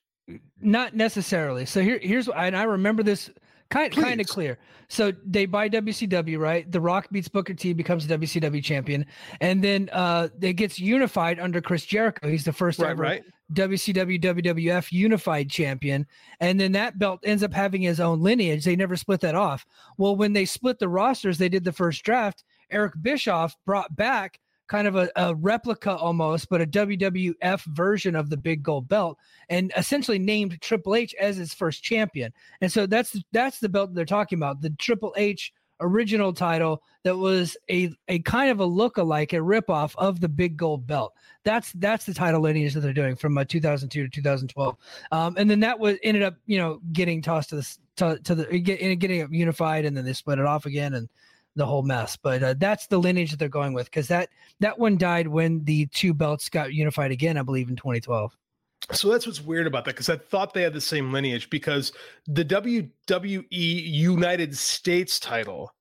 Not necessarily. So here, here's and I remember this kind kind of clear. So they buy WCW, right? The Rock beats Booker T, becomes the WCW champion, and then uh, it gets unified under Chris Jericho. He's the first Right, ever right. WCW WWF unified champion, and then that belt ends up having his own lineage. They never split that off. Well, when they split the rosters, they did the first draft. Eric Bischoff brought back kind of a, a replica almost, but a WWF version of the big gold belt, and essentially named Triple H as his first champion. And so that's that's the belt they're talking about, the Triple H original title that was a a kind of a look-alike, a ripoff of the big gold belt. That's that's the title lineage that they're doing from uh, 2002 to 2012, um, and then that was ended up you know getting tossed to the to, to the get, getting unified, and then they split it off again, and the whole mess. But uh, that's the lineage that they're going with because that that one died when the two belts got unified again, I believe in 2012. So that's what's weird about that because I thought they had the same lineage because the WWE United States title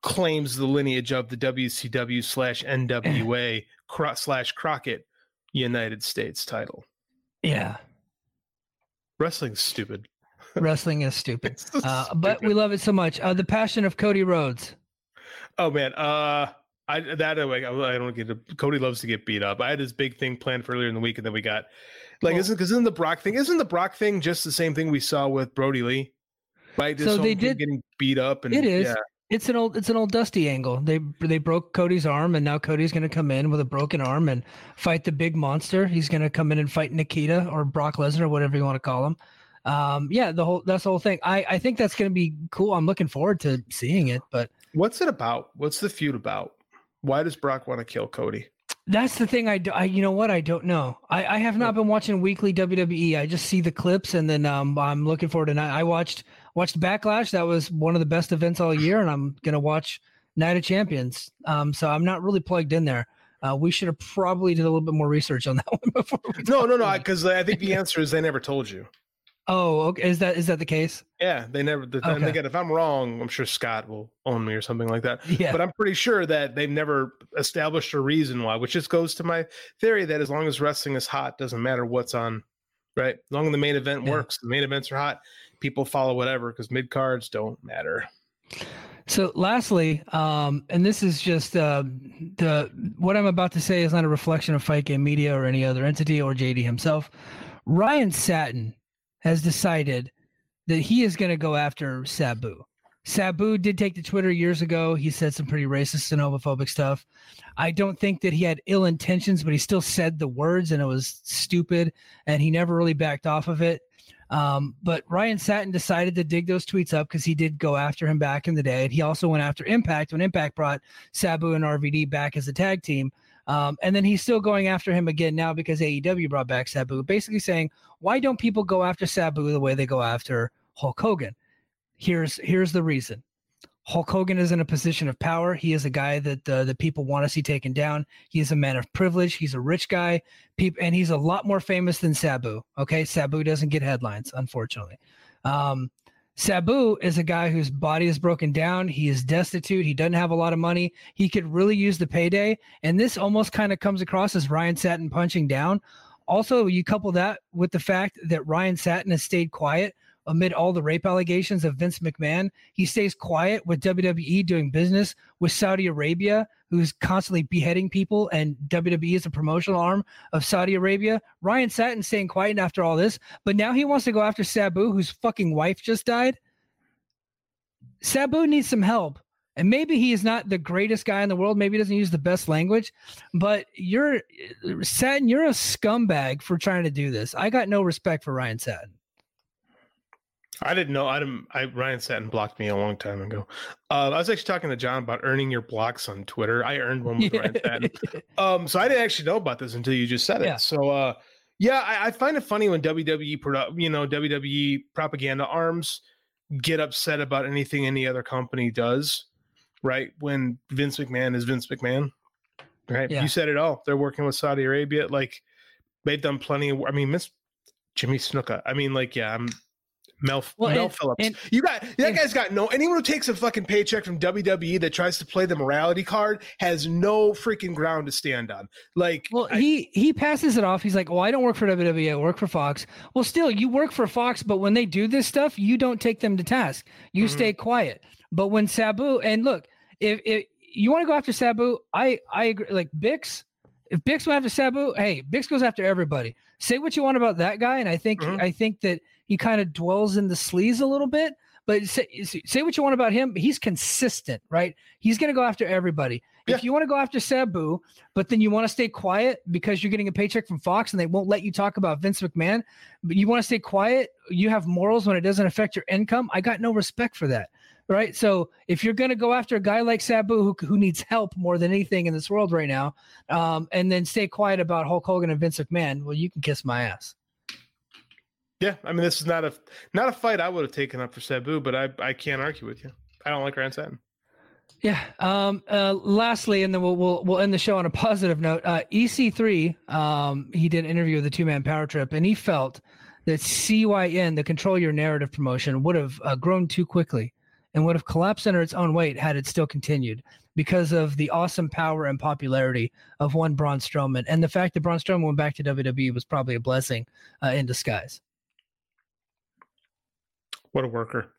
claims the lineage of the WCW slash NWA cro- slash Crockett United States title. Yeah, Wrestling's stupid. wrestling is stupid, so uh, but we love it so much. Uh, the passion of Cody Rhodes. Oh man, uh I that way I, don't get. To, Cody loves to get beat up. I had this big thing planned for earlier in the week, and then we got like Well- isn't because isn't the Brock thing? Isn't the Brock thing just the same thing we saw with Brodie Lee? Right. This So they did- getting beat up, and It is. Yeah. It's an old it's an old dusty angle. They they broke Cody's arm and now Cody's going to come in with a broken arm and fight the big monster. He's going to come in and fight Nikita or Brock Lesnar, whatever you want to call him. Um, yeah, the whole that's the whole thing. I I think that's going to be cool. I'm looking forward to seeing it, but What's it about? What's the feud about? Why does Brock want to kill Cody? That's the thing. I, do, I you know what? I don't know. I, I have not been watching weekly WWE. I just see the clips, and then um, I'm looking forward to. Night. I watched watched Backlash. That was one of the best events all year, and I'm gonna watch Night of Champions. Um, so I'm not really plugged in there. Uh, we should have probably did a little bit more research on that one before. We No, no, no. Because I think the answer is they never told you. Oh, okay. Is that is that the case? Yeah, they never. The, Okay. again, if I'm wrong, I'm sure Scott will own me or something like that. Yeah. But I'm pretty sure that they've never established a reason why, which just goes to my theory that as long as wrestling is hot, doesn't matter what's on, right? As long as the main event Yeah. works, the main events are hot, people follow whatever because mid cards don't matter. So, lastly, um, and this is just uh, the what I'm about to say is not a reflection of Fight Game Media or any other entity or JD himself. Ryan Satin has decided that he is going to go after Sabu. Sabu did take to Twitter years ago. He said some pretty racist and homophobic stuff. I don't think that he had ill intentions, but he still said the words and it was stupid and he never really backed off of it. Um, but Ryan Satin decided to dig those tweets up because he did go after him back in the day. And he also went after Impact when Impact brought Sabu and RVD back as a tag team. Um, and then he's still going after him again now because AEW brought back Sabu, basically saying, why don't people go after Sabu the way they go after Hulk Hogan? Here's here's the reason. Hulk Hogan is in a position of power. He is a guy that uh, the people want to see taken down. He is a man of privilege. He's a rich guy. And he's a lot more famous than Sabu. Okay, Sabu doesn't get headlines, unfortunately. Um, Sabu is a guy whose body is broken down. He is destitute. He doesn't have a lot of money. He could really use the payday. And this almost kind of comes across as Ryan Satin punching down. Also, you couple that with the fact that Ryan Satin has stayed quiet amid all the rape allegations of Vince McMahon. He stays quiet with WWE doing business with Saudi Arabia, who's constantly beheading people, and WWE is a promotional arm of Saudi Arabia. Ryan Satin staying quiet after all this, but now he wants to go after Sabu, whose fucking wife just died. Sabu needs some help. And maybe he is not the greatest guy in the world. Maybe he doesn't use the best language, but you're Satin, you're a scumbag for trying to do this. I got no respect for Ryan Satin. I didn't know. I didn't. I Ryan Satin blocked me a long time ago. Uh, I was actually talking to John about earning your blocks on Twitter. I earned one with Ryan Satin. Um, so I didn't actually know about this until you just said it. Yeah. So, uh, yeah, I, I find it funny when WWE, produ- you know, WWE propaganda arms get upset about anything any other company does, right? When Vince McMahon is Vince McMahon, right? Yeah. You said it all. They're working with Saudi Arabia. Like they've done plenty of. I mean, Miss Jimmy Snuka. I mean, like, yeah, I'm. Mel, Well, Mel and- Phillips. and- you got that and- guy's got no. Anyone who takes a fucking paycheck from WWE that tries to play the morality card has no freaking ground to stand on. Like, Well, I- he he passes it off. He's like, "Well, I don't work for WWE. I work for Fox." Well, still, you work for Fox, but when they do this stuff, you don't take them to task. You Mhm. stay quiet. But when Sabu and look, if, if you want to go after Sabu, I I agree. Like Bix, if Bix went after Sabu, hey, Bix goes after everybody. Say what you want about that guy, and I think Mhm. I think that he kind of dwells in the sleaze a little bit. But say, say what you want about him, he's consistent, right? He's going to go after everybody. Yeah. If you want to go after Sabu, but then you want to stay quiet because you're getting a paycheck from Fox and they won't let you talk about Vince McMahon, but you want to stay quiet, you have morals when it doesn't affect your income. I got no respect for that. Right. So if you're going to go after a guy like Sabu who, who needs help more than anything in this world right now, um, and then stay quiet about Hulk Hogan and Vince McMahon, well, you can kiss my ass. Yeah, I mean, this is not a not a fight I would have taken up for Sabu, but I I can't argue with you. I don't like Ryan Satin. Yeah. Um, uh, lastly, and then we'll, we'll we'll end the show on a positive note. Uh, EC3, um, he did an interview with the Two Man Power Trip, and he felt that CYN, the Control Your Narrative promotion, would have uh, grown too quickly and would have collapsed under its own weight had it still continued because of the awesome power and popularity of one Braun Strowman, and the fact that Braun Strowman went back to WWE was probably a blessing uh, in disguise. What a worker.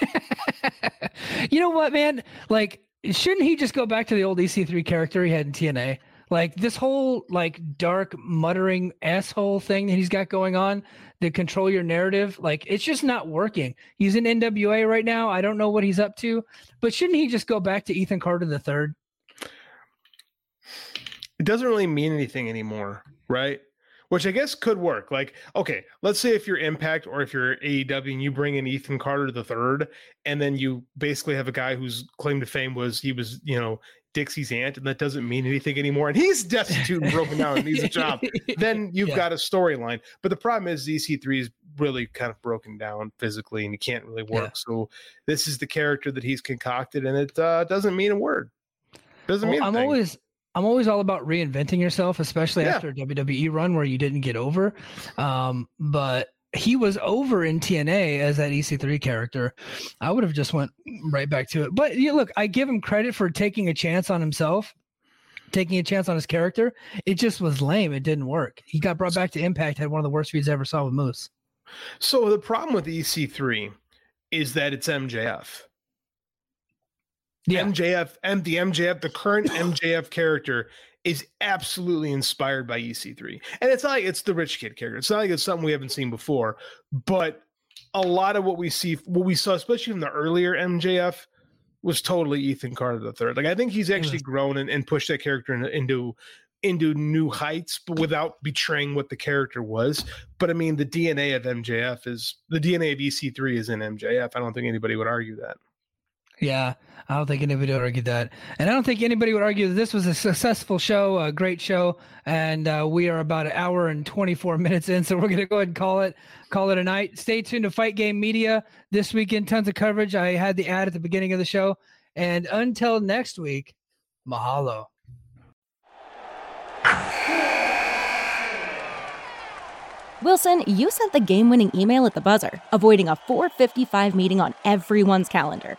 you know what, man? Like shouldn't he just go back to the old EC3 character he had in TNA? Like this whole like dark muttering asshole thing that he's got going on to control your narrative, like it's just not working. He's in NWA right now. I don't know what he's up to, but shouldn't he just go back to Ethan Carter the third? It doesn't really mean anything anymore, right? Which I guess could work. Like, okay, let's say if you're Impact or if you're AEW and you bring in Ethan Carter the third, and then you basically have a guy whose claim to fame was he was, you know, Dixie's aunt, and that doesn't mean anything anymore, and he's destitute and broken down and needs a job, then you've Yeah. got a storyline. But the problem is EC3 is really kind of broken down physically and he can't really work. Yeah. So this is the character that he's concocted, and it uh, doesn't mean a word. Doesn't Well, mean I'm always I'm always all about reinventing yourself, especially Yeah. after a WWE run where you didn't get over. Um, but he was over in TNA as that EC3 character. I would have just went right back to it. But yeah, look, I give him credit for taking a chance on himself, taking a chance on his character. It just was lame. It didn't work. He got brought back to Impact, had one of the worst feeds I ever saw with Moose. So the problem with EC3 is that it's MJF. Yeah. MJF the MJF, the current MJF character is absolutely inspired by EC3. And it's not like it's the rich kid character. It's not like it's something we haven't seen before, but a lot of what we see, what we saw, especially in the earlier MJF, was totally Ethan Carter the third. Like I think he's actually mm. grown and, and pushed that character in- into into new heights, but without betraying what the character was. But I mean, the DNA of MJF is the DNA of EC3 is in MJF. I don't think anybody would argue that. Yeah, I don't think anybody would argue that, and I don't think anybody would argue that this was a successful show, a great show, and uh, we are about an hour and twenty four minutes in, so we're gonna go ahead and call it call it a night. Stay tuned to Fight Game Media this weekend. Tons of coverage. I had the ad at the beginning of the show, and until next week, mahalo. Wilson, you sent the game winning email at the buzzer, avoiding a 455 meeting on everyone's calendar.